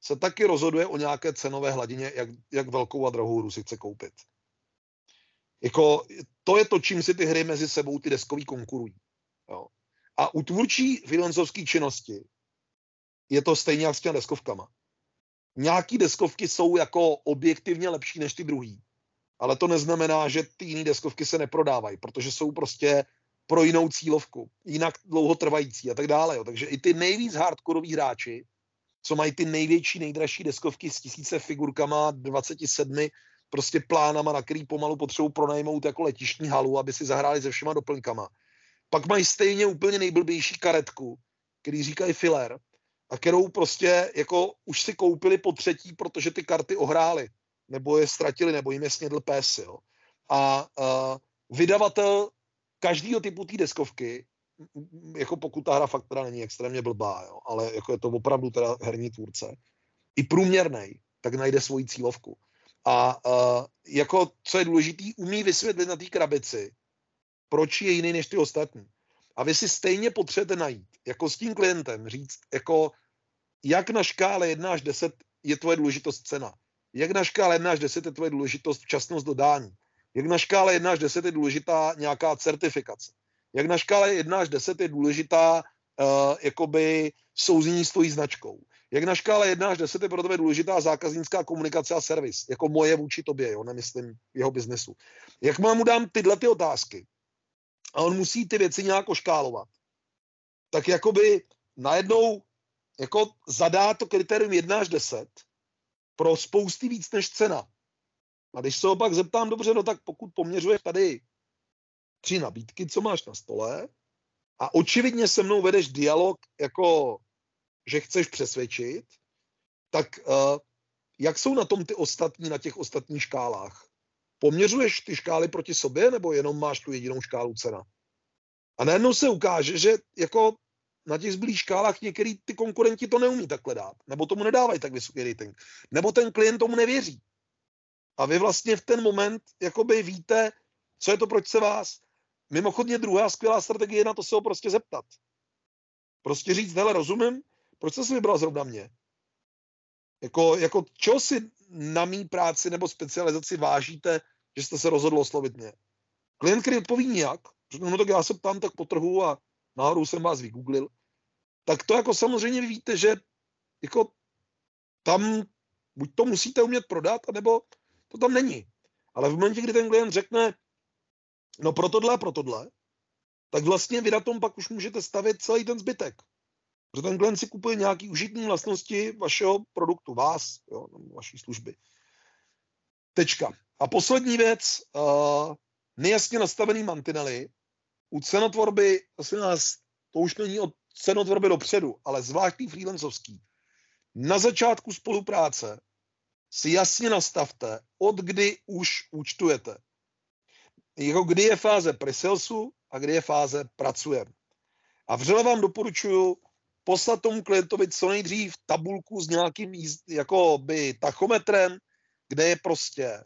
se taky rozhoduje o nějaké cenové hladině, jak, jak velkou a drahou hru si chce koupit. Jako, to je to, čím si ty hry mezi sebou ty deskový konkurují. Jo. A u tvůrčí filozofské činnosti je to stejně jak s těmi deskovkama. Nějaký deskovky jsou jako objektivně lepší než ty druhý. Ale to neznamená, že ty jiné deskovky se neprodávají, protože jsou prostě pro jinou cílovku, jinak dlouhotrvající a tak dále. Jo. Takže i ty nejvíc hardkoroví hráči, co mají ty největší, nejdražší deskovky s tisíce figurkama, 27 prostě plánama, na který pomalu potřebují pronajmout jako letištní halu, aby si zahráli se všema doplňkama. Pak mají stejně úplně nejblbější karetku, který říkají filler, a kterou prostě jako už si koupili po třetí, protože ty karty ohrály, nebo je ztratili, nebo jim je snědl pes, jo. A uh, vydavatel každého typu té deskovky, jako pokud ta hra fakt teda není extrémně blbá, jo, ale jako je to opravdu teda herní tvůrce, i průměrný, tak najde svoji cílovku. A uh, jako, co je důležitý, umí vysvětlit na té krabici, proč je jiný než ty ostatní. A vy si stejně potřebujete najít, jako s tím klientem, říct, jako, jak na škále 1 až 10 je tvoje důležitost cena. Jak na škále 1 až 10 je tvoje důležitost včasnost dodání. Jak na škále 1 až 10 je důležitá nějaká certifikace. Jak na škále 1 až 10 je důležitá uh, jakoby souzení s tvojí značkou. Jak na škále 1 až 10 je pro tebe důležitá zákaznická komunikace a servis, jako moje vůči tobě, jo, nemyslím jeho biznesu. Jak mám mu dám tyhle ty otázky a on musí ty věci nějak oškálovat, tak jakoby najednou jako zadá to kritérium 1 až 10 pro spousty víc než cena. A když se ho pak zeptám, dobře, no tak pokud poměřuješ tady tři nabídky, co máš na stole, a očividně se mnou vedeš dialog jako že chceš přesvědčit, tak uh, jak jsou na tom ty ostatní, na těch ostatních škálách? Poměřuješ ty škály proti sobě, nebo jenom máš tu jedinou škálu cena? A najednou se ukáže, že jako na těch zbylých škálách některý ty konkurenti to neumí takhle dát, nebo tomu nedávají tak vysoký rating, nebo ten klient tomu nevěří. A vy vlastně v ten moment jakoby víte, co je to, proč se vás. Mimochodně druhá skvělá strategie je na to se ho prostě zeptat. Prostě říct, hele, rozumím, proč jsi si vybral zrovna mě? Jako, jako čo si na mý práci nebo specializaci vážíte, že jste se rozhodl oslovit mě? Klient, který odpoví nijak, no tak já se ptám tak po trhu a náhodou jsem vás vygooglil, tak to jako samozřejmě víte, že jako tam buď to musíte umět prodat, anebo to tam není. Ale v momentě, kdy ten klient řekne, no pro tohle a pro tohle, tak vlastně vy na tom pak už můžete stavit celý ten zbytek. Protože ten klient si kupuje nějaký užitní vlastnosti vašeho produktu, vás, jo, vaší služby. Tečka. A poslední věc, uh, nejasně nastavený mantinely. U cenotvorby, asi nás, to už není od cenotvorby dopředu, ale zvláštní freelancovský. Na začátku spolupráce si jasně nastavte, od kdy už účtujete. Jako kdy je fáze presalesu a kdy je fáze pracujeme. A vřele vám doporučuji poslat tomu klientovi co nejdřív tabulku s nějakým jako by tachometrem, kde je prostě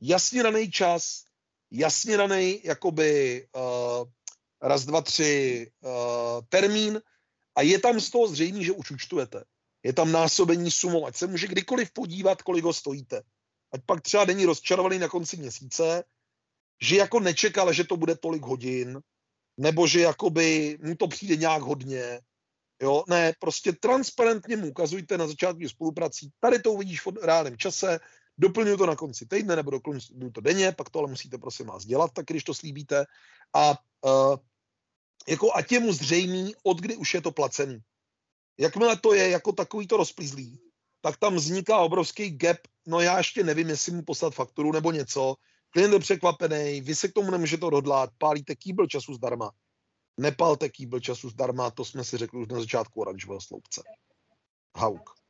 jasně daný čas, jasně daný jakoby uh, raz, dva, tři uh, termín a je tam z toho zřejmé, že už účtujete. Je tam násobení sumou, ať se může kdykoliv podívat, kolik ho stojíte. Ať pak třeba není rozčarovaný na konci měsíce, že jako nečekal, že to bude tolik hodin, nebo že jakoby mu to přijde nějak hodně, Jo, ne, prostě transparentně mu ukazujte na začátku spoluprací, tady to uvidíš v reálném čase, doplňuji to na konci týdne nebo doplňuji to denně, pak to ale musíte prosím vás dělat, tak když to slíbíte. A uh, jako ať je mu zřejmý, od kdy už je to placený. Jakmile to je jako takový to rozplízlý, tak tam vzniká obrovský gap, no já ještě nevím, jestli mu poslat fakturu nebo něco, klient je překvapený, vy se k tomu nemůžete odhodlat, pálíte kýbl času zdarma nepalte kýbl času zdarma, to jsme si řekli už na začátku oranžového sloupce. Hauk.